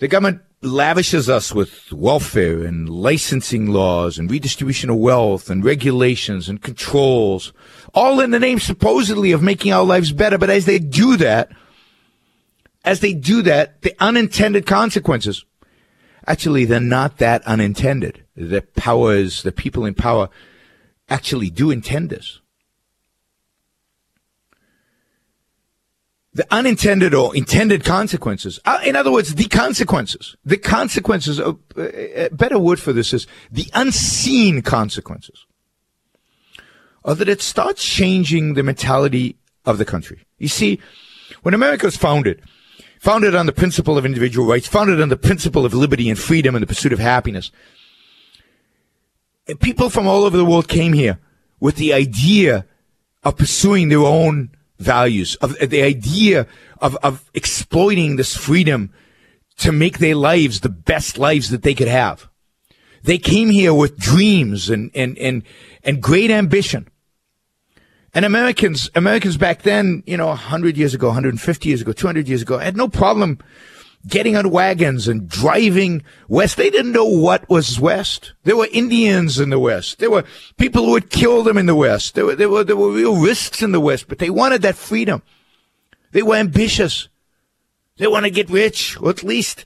the government lavishes us with welfare and licensing laws and redistribution of wealth and regulations and controls, all in the name supposedly of making our lives better. But as they do that, as they do that, the unintended consequences, actually, they're not that unintended. The powers, the people in power actually do intend this. The unintended or intended consequences. Uh, in other words, the consequences. The consequences. Of, uh, a better word for this is the unseen consequences. Or that it starts changing the mentality of the country. You see, when America was founded, founded on the principle of individual rights, founded on the principle of liberty and freedom and the pursuit of happiness, people from all over the world came here with the idea of pursuing their own values, of the idea of, of exploiting this freedom to make their lives the best lives that they could have. They came here with dreams and, and, and, and great ambition. And Americans, Americans back then, you know, 100 years ago, 150 years ago, 200 years ago, had no problem getting on wagons and driving west. They didn't know what was west. There were Indians in the west. There were people who would kill them in the west. There were, there were, there were real risks in the west, but they wanted that freedom. They were ambitious. They want to get rich, or at least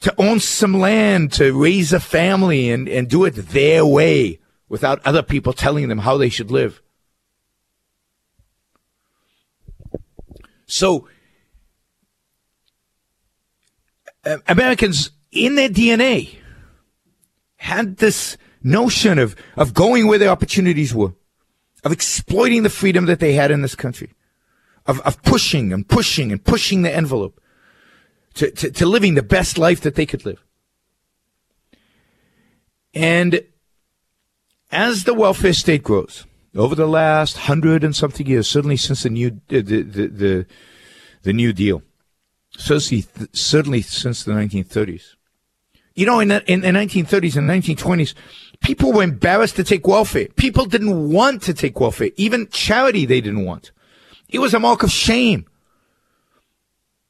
to own some land, to raise a family and, and do it their way without other people telling them how they should live. So uh, Americans in their DNA had this notion of, of going where the opportunities were, of exploiting the freedom that they had in this country, of, of pushing and pushing and pushing the envelope to, to, to living the best life that they could live. And as the welfare state grows over the last hundred and something years, certainly since the new the the the, the New Deal, certainly, certainly since the 1930s. You know, in the, in the 1930s and 1920s, people were embarrassed to take welfare. People didn't want to take welfare. Even charity they didn't want. It was a mark of shame.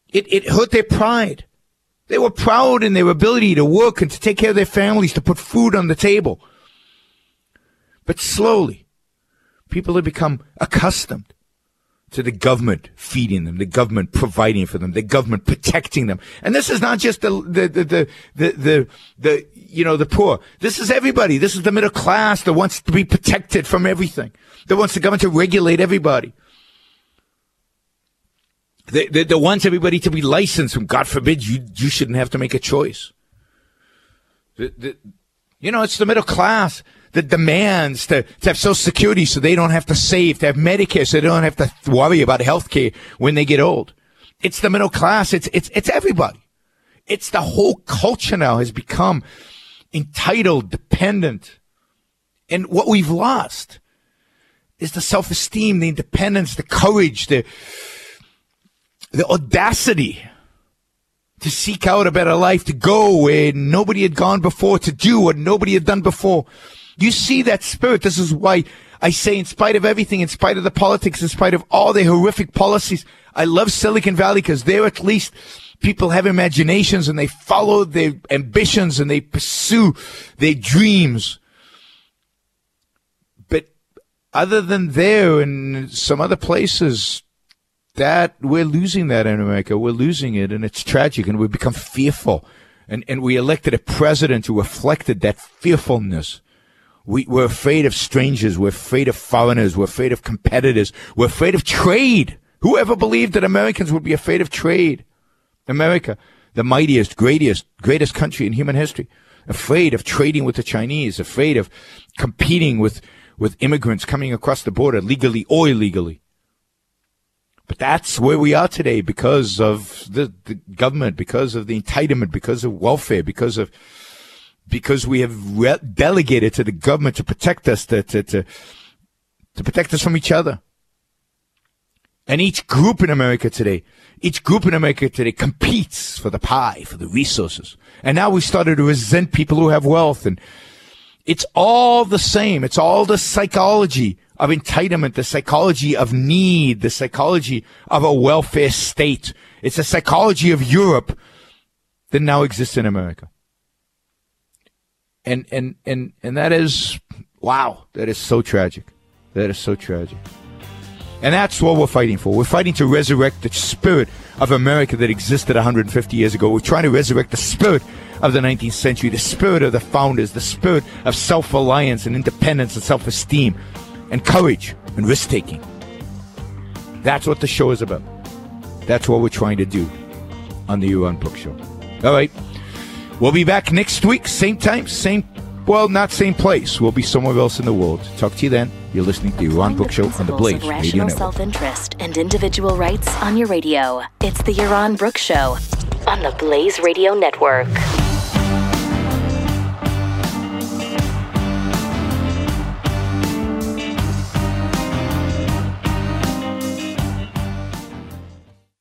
It, it hurt their pride. They were proud in their ability to work and to take care of their families, to put food on the table. But slowly, people have become accustomed to the government feeding them, the government providing for them, the government protecting them. And this is not just the, the, the, the, the, the, the, you know, the poor. This is everybody. This is the middle class that wants to be protected from everything, that wants the government to regulate everybody. That, that, that wants everybody to be licensed and God forbid you, you shouldn't have to make a choice. The, the, you know, it's the middle class the demands to, to have social security so they don't have to save, to have Medicare so they don't have to worry about health care when they get old. It's the middle class. It's, it's, it's everybody. It's the whole culture now has become entitled, dependent. And what we've lost is the self-esteem, the independence, the courage, the, the audacity to seek out a better life, to go where nobody had gone before, to do what nobody had done before. You see that spirit. This is why I say, in spite of everything, in spite of the politics, in spite of all the horrific policies, I love Silicon Valley because there at least people have imaginations and they follow their ambitions and they pursue their dreams. But other than there and some other places, that we're losing that in America. We're losing it and it's tragic and we become fearful. And, and we elected a president who reflected that fearfulness. We, we're afraid of strangers. We're afraid of foreigners. We're afraid of competitors. We're afraid of trade. Who ever believed that Americans would be afraid of trade? America, the mightiest, greatest, greatest country in human history, afraid of trading with the Chinese, afraid of competing with, with immigrants coming across the border legally or illegally. But that's where we are today because of the, the government, because of the entitlement, because of welfare, because of because we have re- delegated to the government to protect us, to, to, to, to protect us from each other. And each group in America today, each group in America today competes for the pie, for the resources. And now we started to resent people who have wealth and it's all the same. It's all the psychology of entitlement, the psychology of need, the psychology of a welfare state. It's a psychology of Europe that now exists in America and and and and that is wow. That is so tragic. That is so tragic. And that's what we're fighting for. We're fighting to resurrect the spirit of america that existed 150 years ago. We're trying to resurrect the spirit of the 19th century the spirit of the founders the spirit of self-reliance and independence and self-esteem and courage and risk-taking. That's what the show is about. That's what we're trying to do on the Yaron Brook Show. All right. We'll be back next week, same time, same, well, not same place. We'll be somewhere else in the world. Talk to you then. You're listening to Yaron Brook Show on the Blaze Radio Network. self-interest and individual rights on your radio. It's the Yaron Brook Show on the Blaze Radio Network.